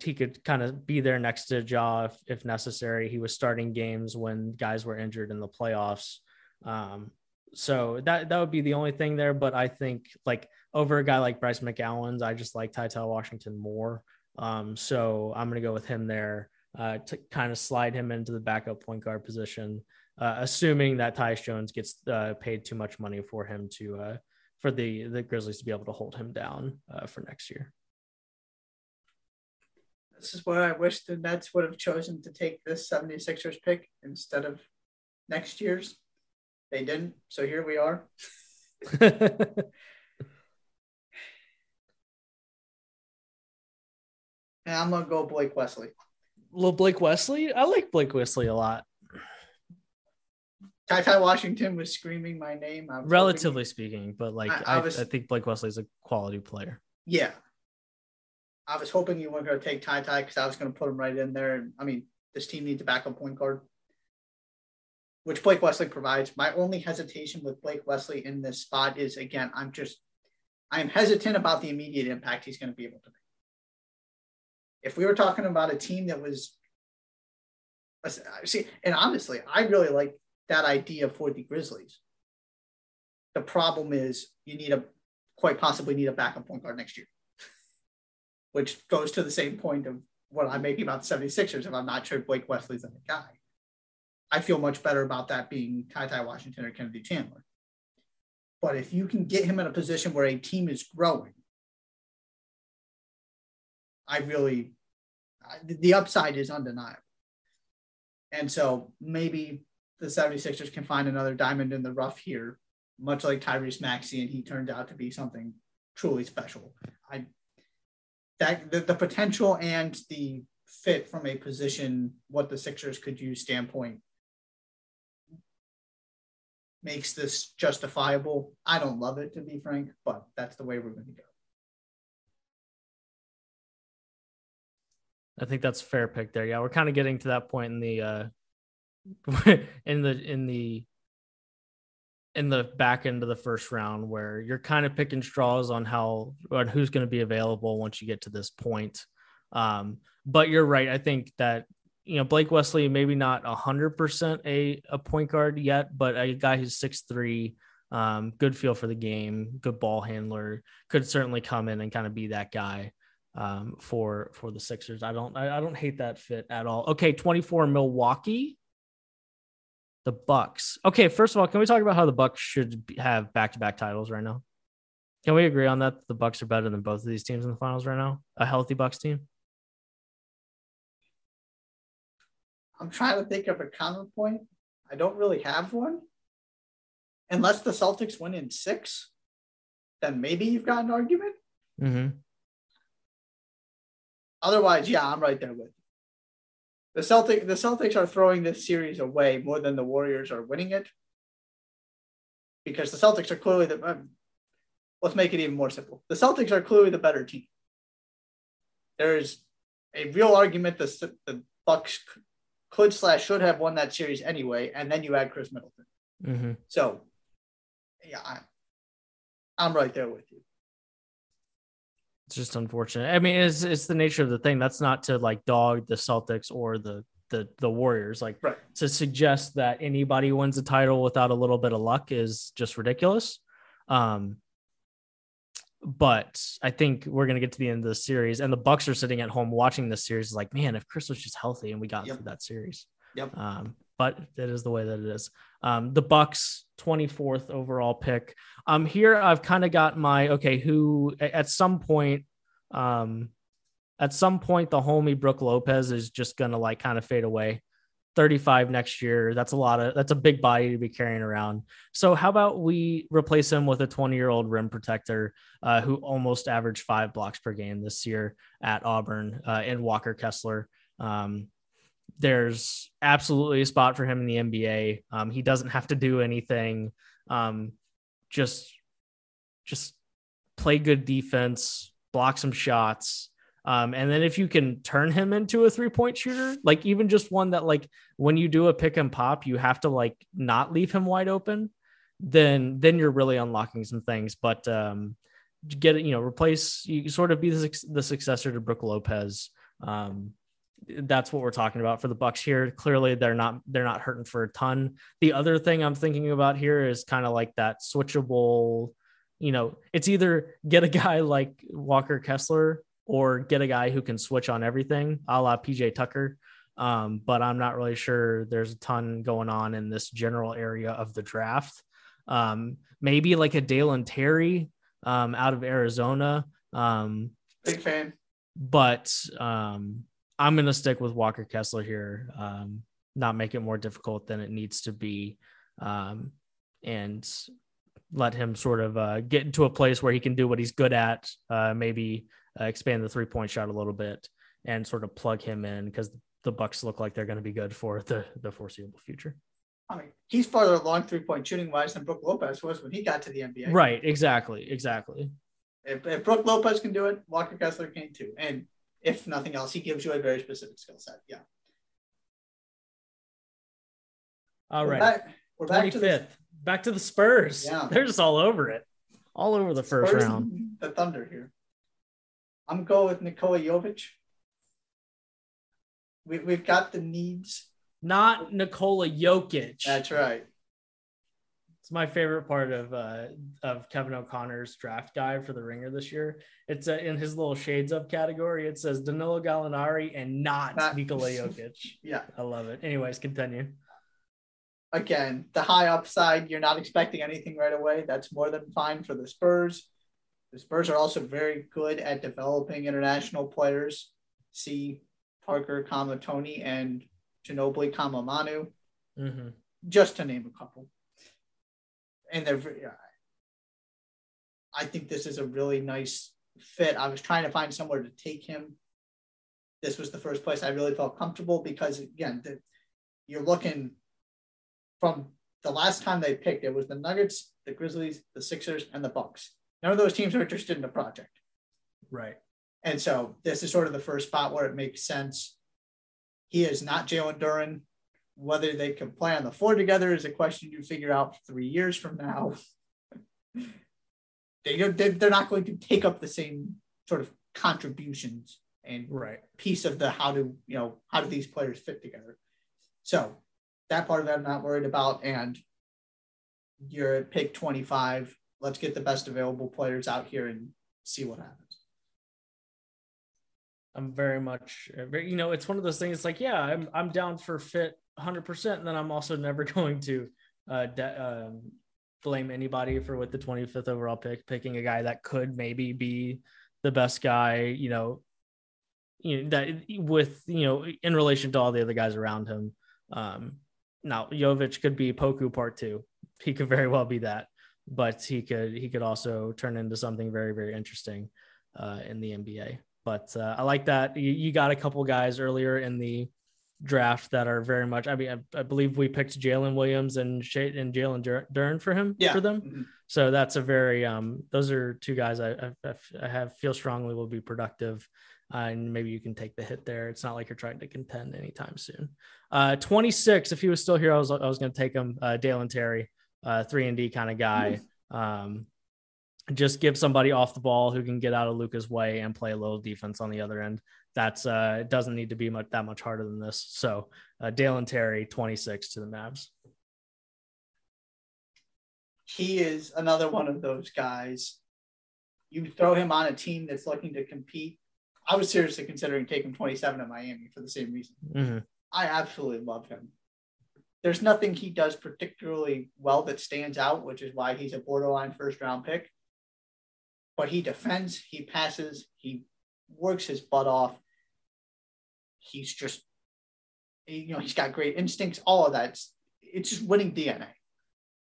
he could kind of be there next to Ja if, if necessary. He was starting games when guys were injured in the playoffs. Um, so that that would be the only thing there. But I think like over a guy like Bryce McGowens, I just like Ty Ty Washington more. Um, so I'm gonna go with him there uh, to kind of slide him into the backup point guard position, uh, assuming that Tyus Jones gets uh, paid too much money for him to uh, for the the Grizzlies to be able to hold him down uh, for next year. This is where I wish the Nets would have chosen to take this 76ers pick instead of next year's. They didn't. So here we are. and I'm gonna go Blake Wesley. Little Blake Wesley. I like Blake Wesley a lot. Ty Ty Washington was screaming my name. Relatively hoping, speaking, but like I, I, I, was, I think Blake Wesley is a quality player. Yeah. I was hoping you weren't going to take Ty Ty because I was going to put him right in there. I mean, this team needs a backup point guard which Blake Wesley provides. My only hesitation with Blake Wesley in this spot is again, I'm just I'm hesitant about the immediate impact he's going to be able to make. If we were talking about a team that was see, and honestly, I really like that idea for the Grizzlies. The problem is you need a quite possibly need a backup point guard next year, which goes to the same point of what I'm making about the 76ers if I'm not sure Blake Wesley's the guy. I feel much better about that being Ty Ty Washington or Kennedy Chandler. But if you can get him in a position where a team is growing, I really, the upside is undeniable. And so maybe the 76ers can find another diamond in the rough here, much like Tyrese Maxey, and he turned out to be something truly special. I that the, the potential and the fit from a position what the Sixers could use standpoint makes this justifiable. I don't love it to be frank, but that's the way we're going to go. I think that's fair pick there. Yeah, we're kind of getting to that point in the uh in the in the in the back end of the first round where you're kind of picking straws on how on who's going to be available once you get to this point. Um, but you're right. I think that you know, Blake Wesley, maybe not a hundred percent a a point guard yet, but a guy who's six three, um, good feel for the game, good ball handler, could certainly come in and kind of be that guy um, for for the Sixers. I don't I, I don't hate that fit at all. Okay, twenty four Milwaukee. The Bucks. Okay, first of all, can we talk about how the Bucks should have back to back titles right now? Can we agree on that? The Bucks are better than both of these teams in the finals right now. A healthy Bucks team. I'm trying to think of a counterpoint. I don't really have one. Unless the Celtics win in six, then maybe you've got an argument. Mm-hmm. Otherwise, yeah, I'm right there with you. The Celtic the Celtics are throwing this series away more than the Warriors are winning it. Because the Celtics are clearly the um, let's make it even more simple. The Celtics are clearly the better team. There's a real argument that the Bucks could slash should have won that series anyway, and then you add Khris Middleton. Mm-hmm. So, yeah, I, I'm right there with you. It's just unfortunate. I mean, it's it's the nature of the thing. That's not to like dog the Celtics or the the the Warriors. Like Right. to suggest that anybody wins a title without a little bit of luck is just ridiculous. Um, but I think we're gonna get to the end of the series, and the Bucks are sitting at home watching this series. Like, man, if Khris was just healthy and we got Yep. through that series. Yep. Um, but that is the way that it is. Um, the Bucks 24th overall pick. Um, here I've kind of got my okay. Who at some point, um, at some point the homie Brook Lopez is just gonna like kind of fade away. 35 next year. That's a lot of that's a big body to be carrying around. So how about we replace him with a 20 year old rim protector uh, who almost averaged five blocks per game this year at Auburn uh, and Walker Kessler. Um, there's absolutely a spot for him in the NBA. Um, he doesn't have to do anything. Um, just just play good defense, block some shots. Um, and then if you can turn him into a three point shooter, like even just one that like when you do a pick and pop, you have to like not leave him wide open, then then you're really unlocking some things. But um, get it, you know, replace you sort of be the, the successor to Brook Lopez. Um, that's what we're talking about for the Bucks here. Clearly, they're not they're not hurting for a ton. The other thing I'm thinking about here is kind of like that switchable. You know, it's either get a guy like Walker Kessler or get a guy who can switch on everything, a la PJ Tucker. Um, but I'm not really sure there's a ton going on in this general area of the draft. Um, maybe like a Dalen Terry um, out of Arizona. Um, Big fan. but um, I'm going to stick with Walker Kessler here, um, not make it more difficult than it needs to be, um, and let him sort of uh, get into a place where he can do what he's good at, uh, maybe uh, expand the three point shot a little bit, and sort of plug him in because the Bucks look like they're going to be good for the the foreseeable future. I mean, he's farther along three point shooting wise than Brook Lopez was when he got to the NBA. Right? Exactly. Exactly. If, if Brook Lopez can do it, Walker Kessler can too. And if nothing else, he gives you a very specific skill set. Yeah. All We're right. back- We're back Twenty to the. Back to the Spurs. Yeah. They're just all over it. All over the first Spurs round. The Thunder here. I'm going with Nikola Jovic. We, we've got the needs. Not Nikola Jokic. That's right. It's my favorite part of uh, of Kevin O'Connor's draft guide for the Ringer this year. It's uh, in his little shades of category. It says Danilo Gallinari and not, Not- Nikola Jokic. Yeah. I love it. Anyways, continue. Again, the high upside, you're not expecting anything right away. That's more than fine for the Spurs. The Spurs are also very good at developing international players. See Parker Kamatoni and Ginobili Kamamanu. hmm just to name a couple. And they're I think this is a really nice fit. I was trying to find somewhere to take him. This was the first place I really felt comfortable because again, the, you're looking from the last time they picked it was the Nuggets, the Grizzlies, the Sixers, and the Bucks. None of those teams are interested in the project. Right. And so this is sort of the first spot where it makes sense. He is not Jalen Duren. Whether they can play on the floor together is a question you figure out three years from now. they, they- they're not going to take up the same sort of contributions and Right. piece of the how do you know how do these players fit together. So that part of it I'm not worried about. And you're at pick 25. Let's get the best available players out here and see what happens. I'm very much, you know, it's one of those things. It's like, yeah, I'm I'm down for fit 100, percent and then I'm also never going to uh, de- um, blame anybody for with the 25th overall pick picking a guy that could maybe be the best guy. You know, you know that with you know in relation to all the other guys around him. Um, now Jovic could be Poku part two. He could very well be that, but he could he could also turn into something very very interesting uh, in the NBA. But uh, I like that you, you got a couple guys earlier in the draft that are very much. I mean, I, I believe we picked Jalen Williams and Shay, and Jalen Duren for him Yeah. for them. Mhm. So that's a very um. Those are two guys I have feel strongly will be productive. Uh, and maybe you can take the hit there. It's not like you're trying to contend anytime soon. Uh, 26. If he was still here, I was I was going to take him. Uh, Dalen Terry, uh, three and D kind of guy. Um, just give somebody off the ball who can get out of Luka's way and play a little defense on the other end. That's uh, it doesn't need to be much that much harder than this. So uh, Dalen Terry, 26 to the Mavs. He is another one of those guys. You throw him on a team that's looking to compete. I was seriously considering taking 27 at Miami for the same reason. Mm-hmm. I absolutely love him. There's nothing he does particularly well that stands out, which is why he's a borderline first round pick. But he defends, he passes, he works his butt off. He's just, you know, he's got great instincts, all of that. It's, it's just winning DNA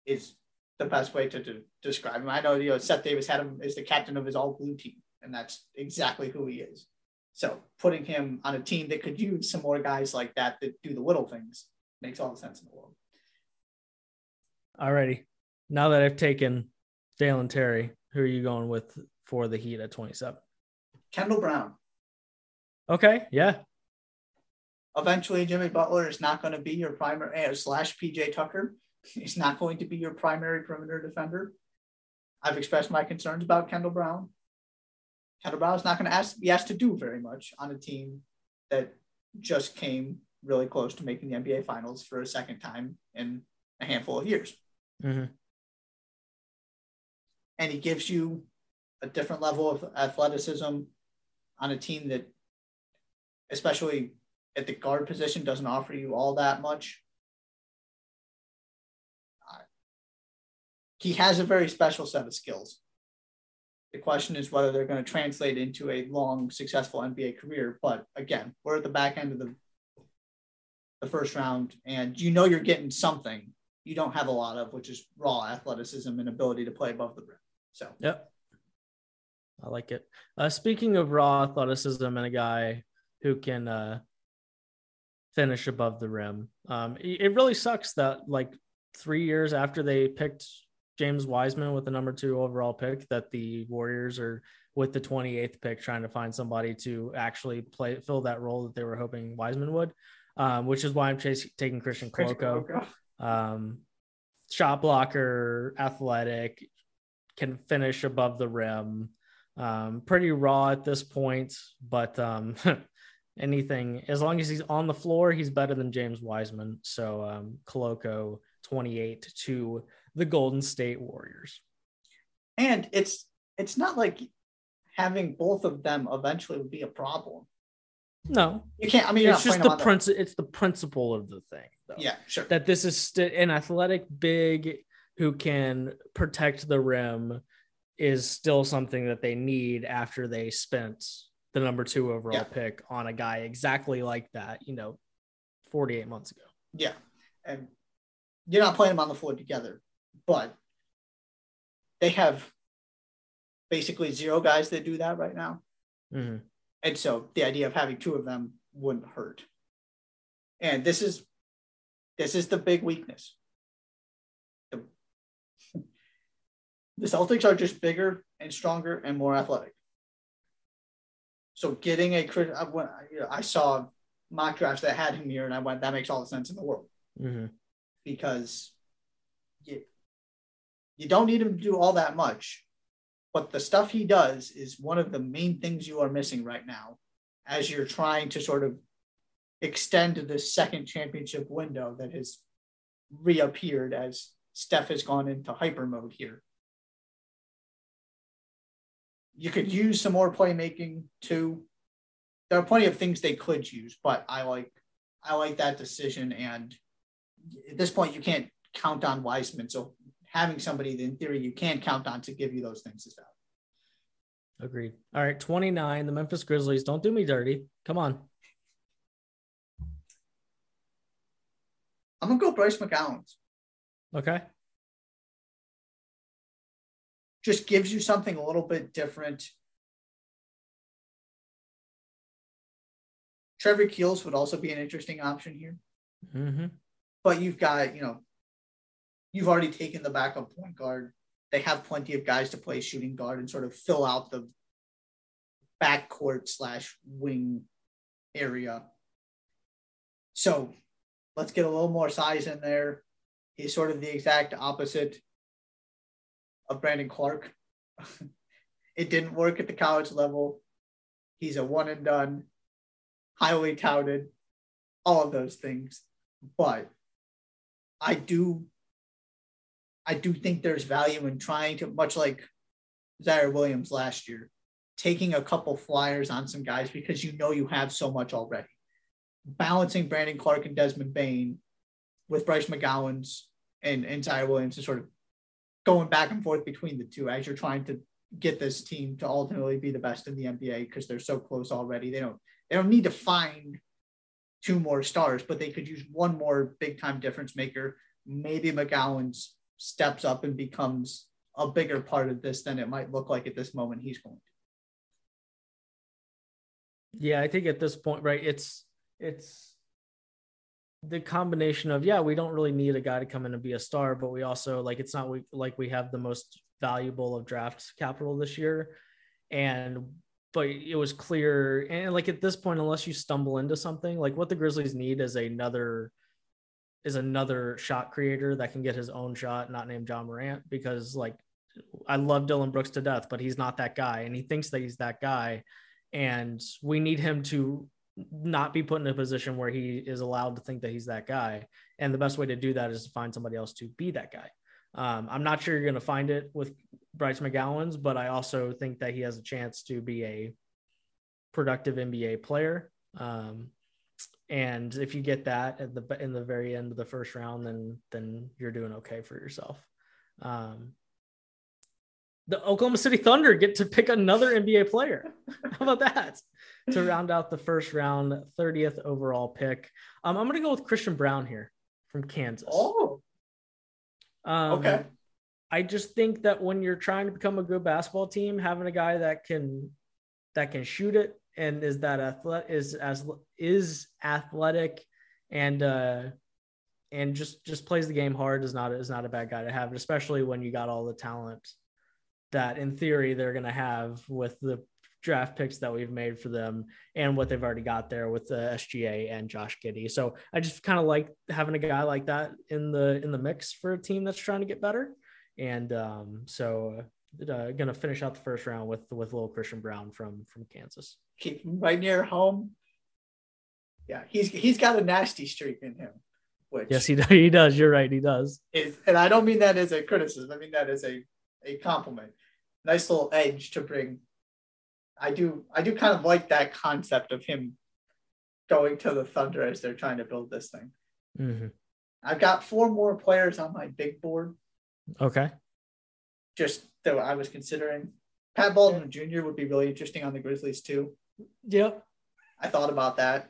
is the best way to, to describe him. I know, you know, Seth Davis had him as the captain of his all blue team, and that's exactly who he is. So putting him on a team that could use some more guys like that that do the little things makes all the sense in the world. Alrighty. Now that I've taken Dalen Terry, who are you going with for the Heat at 27? Kendall Brown. Okay, yeah. Eventually, Jimmy Butler is not going to be your primary uh, slash PJ Tucker. He's not going to be your primary perimeter defender. I've expressed my concerns about Kendall Brown. Kendall Brown is not going to ask, be asked to do very much on a team that just came really close to making the NBA Finals for a second time in a handful of years. Mm-hmm. And he gives you a different level of athleticism on a team that, especially at the guard position, doesn't offer you all that much. Uh, he has a very special set of skills. The question is whether they're going to translate into a long, successful NBA career. But again, we're at the back end of the the first round, and you know you're getting something you don't have a lot of, which is raw athleticism and ability to play above the rim. So, yep, I like it. Uh, speaking of raw athleticism and a guy who can uh, finish above the rim, um, it really sucks that like three years after they picked James Wiseman with the number two overall pick that the Warriors are with the 28th pick trying to find somebody to actually play fill that role that they were hoping Wiseman would, um, which is why I'm chasing, taking Christian Koloko. Um, shot blocker, athletic, can finish above the rim. Um, pretty raw at this point, but um, anything as long as he's on the floor, he's better than James Wiseman. So um, Koloko 28 to the Golden State Warriors. And it's it's not like having both of them eventually would be a problem. No, you can't. I mean, it's just the principle. It's the principle of the thing. Though, yeah, sure. That this is st- an athletic big who can protect the rim is still something that they need after they spent the number two overall yeah. pick on a guy exactly like that. You know, forty eight months ago. Yeah, and you're not playing them on the floor together but they have basically zero guys that do that right now. Mm-hmm. And so the idea of having two of them wouldn't hurt. And this is this is the big weakness. The Celtics are just bigger and stronger and more athletic. So getting a I, I saw mock drafts that had him here, and I went, that makes all the sense in the world. Mm-hmm. Because you don't need him to do all that much, but the stuff he does is one of the main things you are missing right now as you're trying to sort of extend the second championship window that has reappeared as Steph has gone into hyper mode here. You could use some more playmaking too. There are plenty of things they could use, but I like I like that decision. And at this point, you can't count on Wiseman. So having somebody that in theory you can count on to give you those things is valid. Agreed. All right, 29, the Memphis Grizzlies. Don't do me dirty. Come on. I'm gonna go Bryce McCollums. Okay. Just gives you something a little bit different. Trevor Keels would also be an interesting option here. Mm-hmm. But you've got, you know, you've already taken the backup point guard. They have plenty of guys to play shooting guard and sort of fill out the backcourt slash wing area. So let's get a little more size in there. He's sort of the exact opposite of Brandon Clarke. it didn't work at the college level. He's a one and done. highly touted, all of those things. But I do I do think there's value in trying to much like Ziaire Williams last year, taking a couple flyers on some guys because you know you have so much already. Balancing Brandon Clarke and Desmond Bane with Bryce McGowens and, and Ziaire Williams is sort of going back and forth between the two as you're trying to get this team to ultimately be the best in the NBA because they're so close already. They don't they don't need to find two more stars, but they could use one more big time difference maker. Maybe McGowens steps up and becomes a bigger part of this than it might look like at this moment he's going to. Yeah, I think at this point, right, it's it's the combination of yeah, we don't really need a guy to come in and be a star, but we also like it's not we like we have the most valuable of draft capital this year. And but it was clear and like at this point, unless you stumble into something, like what the Grizzlies need is another is another shot creator that can get his own shot, not named Ja Morant, because like I love Dillon Brooks to death, but he's not that guy, and he thinks that he's that guy, and we need him to not be put in a position where he is allowed to think that he's that guy. And the best way to do that is to find somebody else to be that guy. Um, I'm not sure you're going to find it with Bryce McGowens, but I also think that he has a chance to be a productive NBA player. Um, and if you get that at the in the very end of the first round, then then you're doing okay for yourself. Um, the Oklahoma City Thunder get to pick another NBA player. How about that? to round out the first round, 30th overall pick. Um, I'm going to go with Christian Braun here from Kansas. Oh, um, okay. I just think that when you're trying to become a good basketball team, having a guy that can that can shoot it and is that athletic is as is athletic and uh and just just plays the game hard is not is not a bad guy to have, especially when you got all the talent that in theory they're going to have with the draft picks that we've made for them and what they've already got there with the SGA and Josh Giddey. So I just kind of like having a guy like that in the in the mix for a team that's trying to get better. And um, so uh, going to finish out the first round with with little Christian Braun from from Kansas. Keep him right near home. Yeah, he's he's got a nasty streak in him. Which yes, he does. he does. You're right, he does. Is, and I don't mean that as a criticism. I mean that as a a compliment. Nice little edge to bring I do I do kind of like that concept of him going to the Thunder as they're trying to build this thing. Mm-hmm. I've got four more players on my big board. Okay. Just that I was considering. Pat Baldwin Jr. would be really interesting on the Grizzlies too. Yep. I thought about that.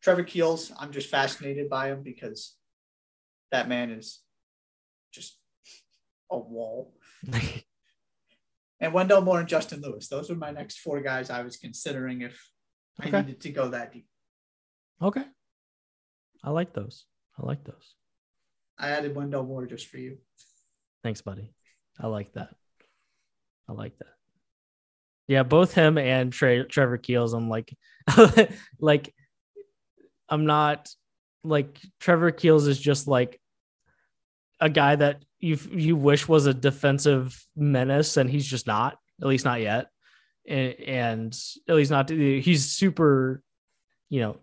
Trevor Keels, I'm just fascinated by him because that man is just a wall. and Wendell Moore and Justin Lewis. Those were my next four guys I was considering if I needed to go that deep. Okay. I like those. I like those. I added Wendell Moore just for you. Thanks, buddy. I like that. I like that. Yeah, both him and Trey, Trevor Keels. I'm like, like, I'm not like Trevor Keels is just like a guy that you you wish was a defensive menace, and he's just not. At least not yet. And, and at least not. He's super, you know,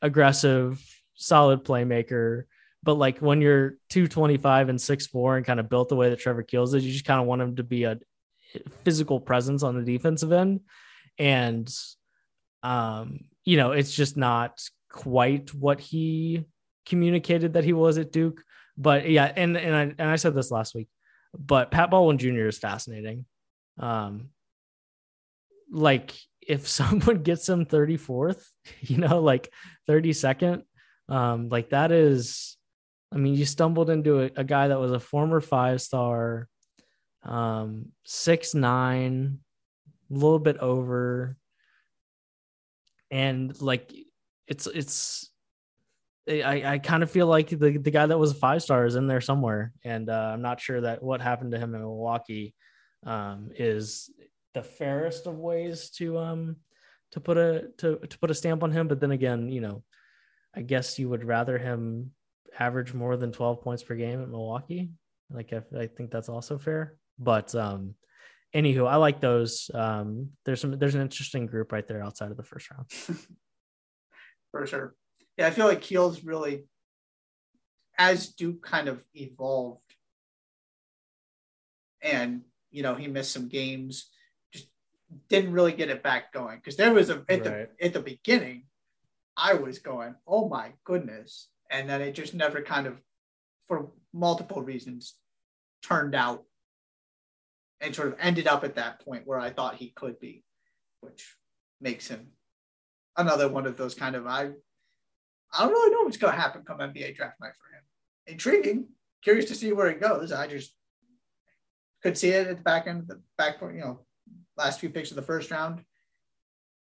aggressive, solid playmaker. But like when you're 225 and 6'4 and kind of built the way that Trevor Keels is, you just kind of want him to be a physical presence on the defensive end. And um, you know, it's just not quite what he communicated that he was at Duke. But yeah, and and I and I said this last week, but Pat Baldwin Jr. is fascinating. Um, like if someone gets him 34th, you know, like 32nd, um, like that is, I mean, you stumbled into a, a guy that was a former five star, um, six nine, a little bit over, and like it's it's I, I kind of feel like the, the guy that was a five star is in there somewhere. And uh, I'm not sure that what happened to him in Milwaukee um, is the fairest of ways to um to put a to, to put a stamp on him. But then again, you know, I guess you would rather him average more than 12 points per game at Milwaukee. Like I, I think that's also fair. But um anywho, I like those. Um, there's some there's an interesting group right there outside of the first round. For sure. Yeah, I feel like Keel's really as Duke kind of evolved and you know he missed some games, just didn't really get it back going. Because there was a at right. the at the beginning, I was going, oh my goodness. And then it just never kind of for multiple reasons turned out and sort of ended up at that point where I thought he could be, which makes him another one of those kind of I I don't really know what's gonna happen come NBA draft night for him. Intriguing, curious to see where it goes. I just could see it at the back end, the back you know, last few picks of the first round.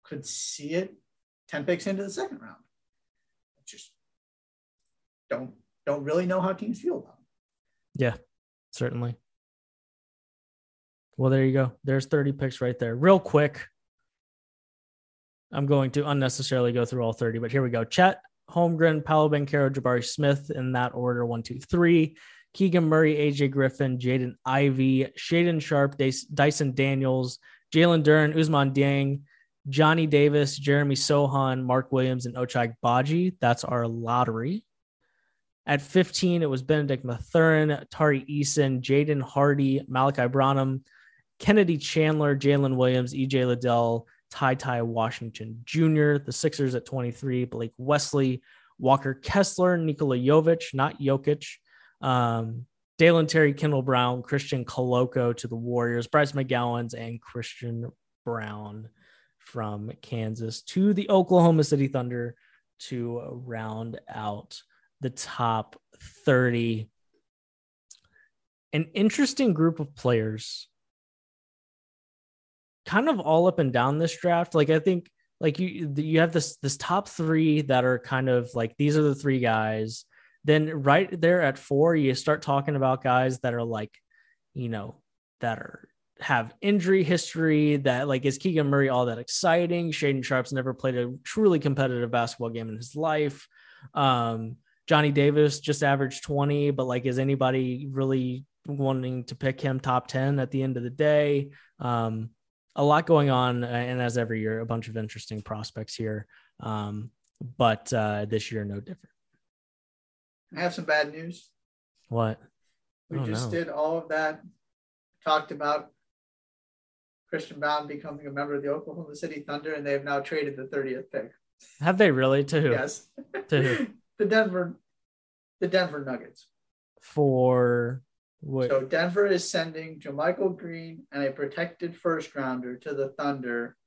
Could see it 10 picks into the second round. Just don't don't really know how teams feel about it. Yeah, certainly. Well, there you go. There's 30 picks right there. Real quick. I'm going to unnecessarily go through all 30, but here we go. Chet Holmgren, Paolo Banchero, Jabari Smith in that order one, two, three. Keegan Murray, AJ Griffin, Jaden Ivey, Shaedon Sharpe, Dyson Daniels, Jalen Duren, Ousmane Dieng, Johnny Davis, Jeremy Sochan, Mark Williams, and Ochai Agbaji. That's our lottery. At 15, it was Benedict Mathurin, Tari Eason, Jaden Hardy, Malaki Branham, Kennedy Chandler, Jalen Williams, EJ Liddell, Ty Ty Washington Jr., the Sixers at 23, Blake Wesley, Walker Kessler, Nikola Jovic, not Jokic, um, Dalen Terry, Kendall Brown, Christian Koloko to the Warriors, Bryce McGowens, and Christian Braun from Kansas to the Oklahoma City Thunder to round out the top 30. An interesting group of players, kind of all up and down this draft. Like, I think like you you have this this top three that are kind of like these are the three guys then right there at four you start talking about guys that are like you know that are have injury history that like is Keegan Murray all that exciting? Shaedon Sharpe's never played a truly competitive basketball game in his life. Um, Johnny Davis just averaged 20, but like, is anybody really wanting to pick him top 10 at the end of the day? Um, a lot going on, and as every year, a bunch of interesting prospects here. Um, but uh, this year, no different. I have some bad news. What? We oh, just did all of that, talked about Christian Braun becoming a member of the Oklahoma City Thunder, and they have now traded the 30th pick. Have they really? To who? Yes. To who? the Denver, the Denver Nuggets. For So Denver is sending JaMychal Green and a protected first rounder to the Thunder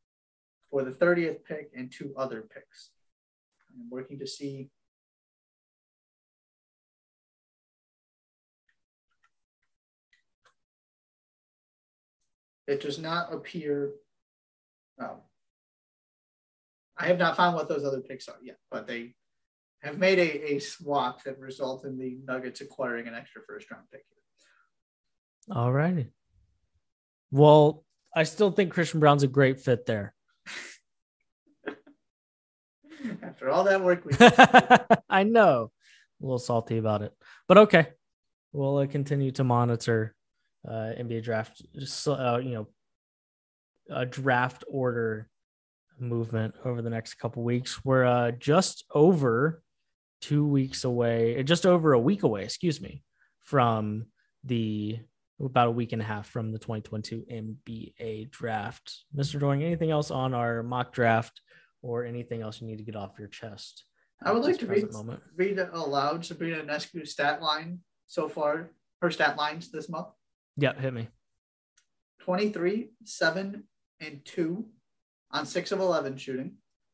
for the 30th pick and two other picks. I'm working to see It does not appear. Um, I have not found what those other picks are yet, but they have made a, a swap that results in the Nuggets acquiring an extra first round pick. All righty. Well, I still think Christian Braun's a great fit there. After all that work, we I know, a little salty about it, but okay. We'll uh, continue to monitor uh, NBA draft, just, uh, you know, a draft order movement over the next couple weeks. We're uh, just over two weeks away, just over a week away, excuse me, from the about a week and a half from the 2022 NBA draft. Mr. Doorly, anything else on our mock draft or anything else you need to get off your chest? I would like to read, moment? read aloud Sabrina Ionescu's stat line so far, her stat lines this month. Yeah, hit me. 23, 7, and 2 on 6 of 11 shooting.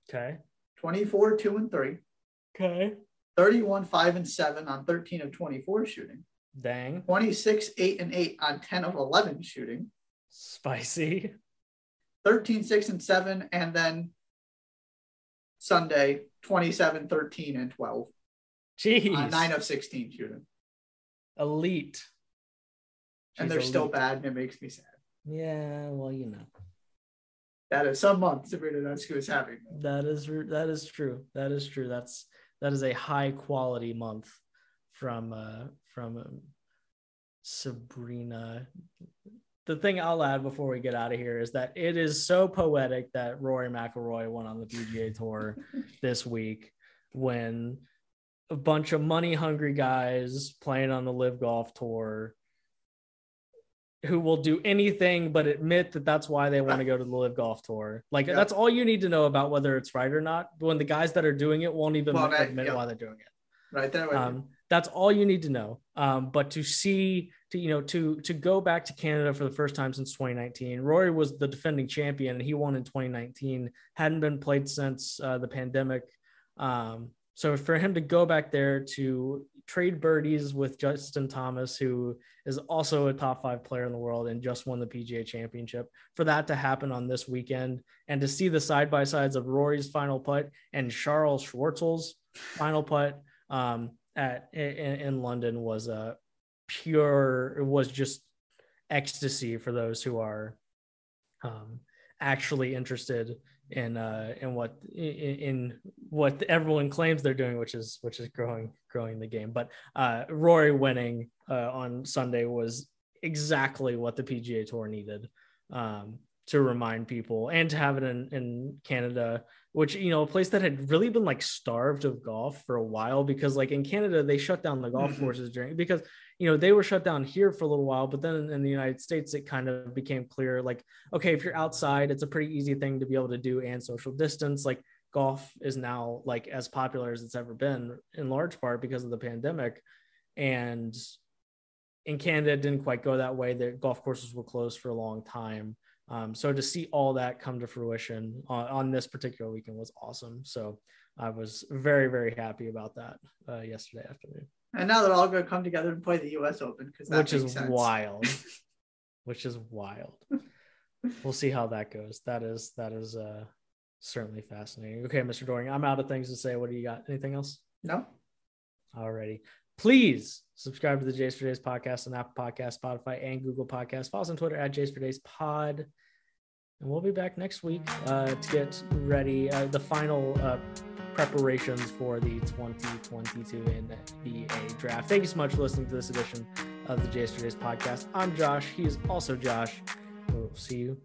Okay. 24, 2, and 3. Okay. 31, 5, and 7 on 13 of 24 shooting. Dang. 26, 8, and 8 on 10 of 11 shooting. Spicy. 13, 6, and 7. And then Sunday, 27, 13, and 12. Jeez. On 9 of 16 shooting. Elite and they're still bad, and it makes me sad. Yeah, well, you know. That is some months Sabrina Ionescu is having. That is that is true. That is true. That's that is a high quality month from uh from um, Sabrina the thing I'll add before we get out of here is that it is so poetic that Rory McIlroy went on the PGA Tour this week when a bunch of money hungry guys playing on the LIV Golf Tour who will do anything but admit that that's why they want to go to the LIV Golf Tour. Like yep. that's all you need to know about whether it's right or not. When the guys that are doing it won't even well, admit yep. why they're doing it. Right there. Um, that's all you need to know. Um, but to see, to you know, to to go back to Canada for the first time since 2019. Rory was the defending champion, and he won in 2019. Hadn't been played since uh, the pandemic. Um, so for him to go back there to trade birdies with Justin Thomas, who is also a top five player in the world and just won the PGA championship, for that to happen on this weekend and to see the side by sides of Rory's final putt and Charl Schwartzel's final putt um, at in, in, London was a pure, it was just ecstasy for those who are um, actually interested in uh, in what in, in, what everyone claims they're doing, which is which is growing growing the game. But uh, Rory winning uh, on Sunday was exactly what the PGA Tour needed um, to remind people and to have it in, in Canada, which you know a place that had really been like starved of golf for a while because like in Canada they shut down the golf mm-hmm. courses during because you know they were shut down here for a little while but then in, in, the united states it kind of became clear like okay if you're outside it's a pretty easy thing to be able to do and social distance. Like golf is now like as popular as it's ever been in large part because of the pandemic. And in canada it didn't quite go that way. The golf courses were closed for a long time um, so to see all that come to fruition on, on, this particular weekend was awesome so i was very very happy about that uh, yesterday afternoon and now they're all going to come together and play the U.S. Open because which is sense. wild. which is wild. we'll see how that goes. That is that is uh certainly fascinating. Okay, Mr. Doorly, I'm out of things to say. What do you got? Anything else? No. Alrighty. Please subscribe to the Jays for Days podcast on Apple Podcast, Spotify, and Google Podcast. Follow us on Twitter at Jays for Days Pod. And we'll be back next week uh, to get ready. Uh, the final uh, preparations for the 2022 NBA draft. Thank you so much for listening to this edition of the Jays for Days podcast. I'm Josh. He is also Josh. We'll see you.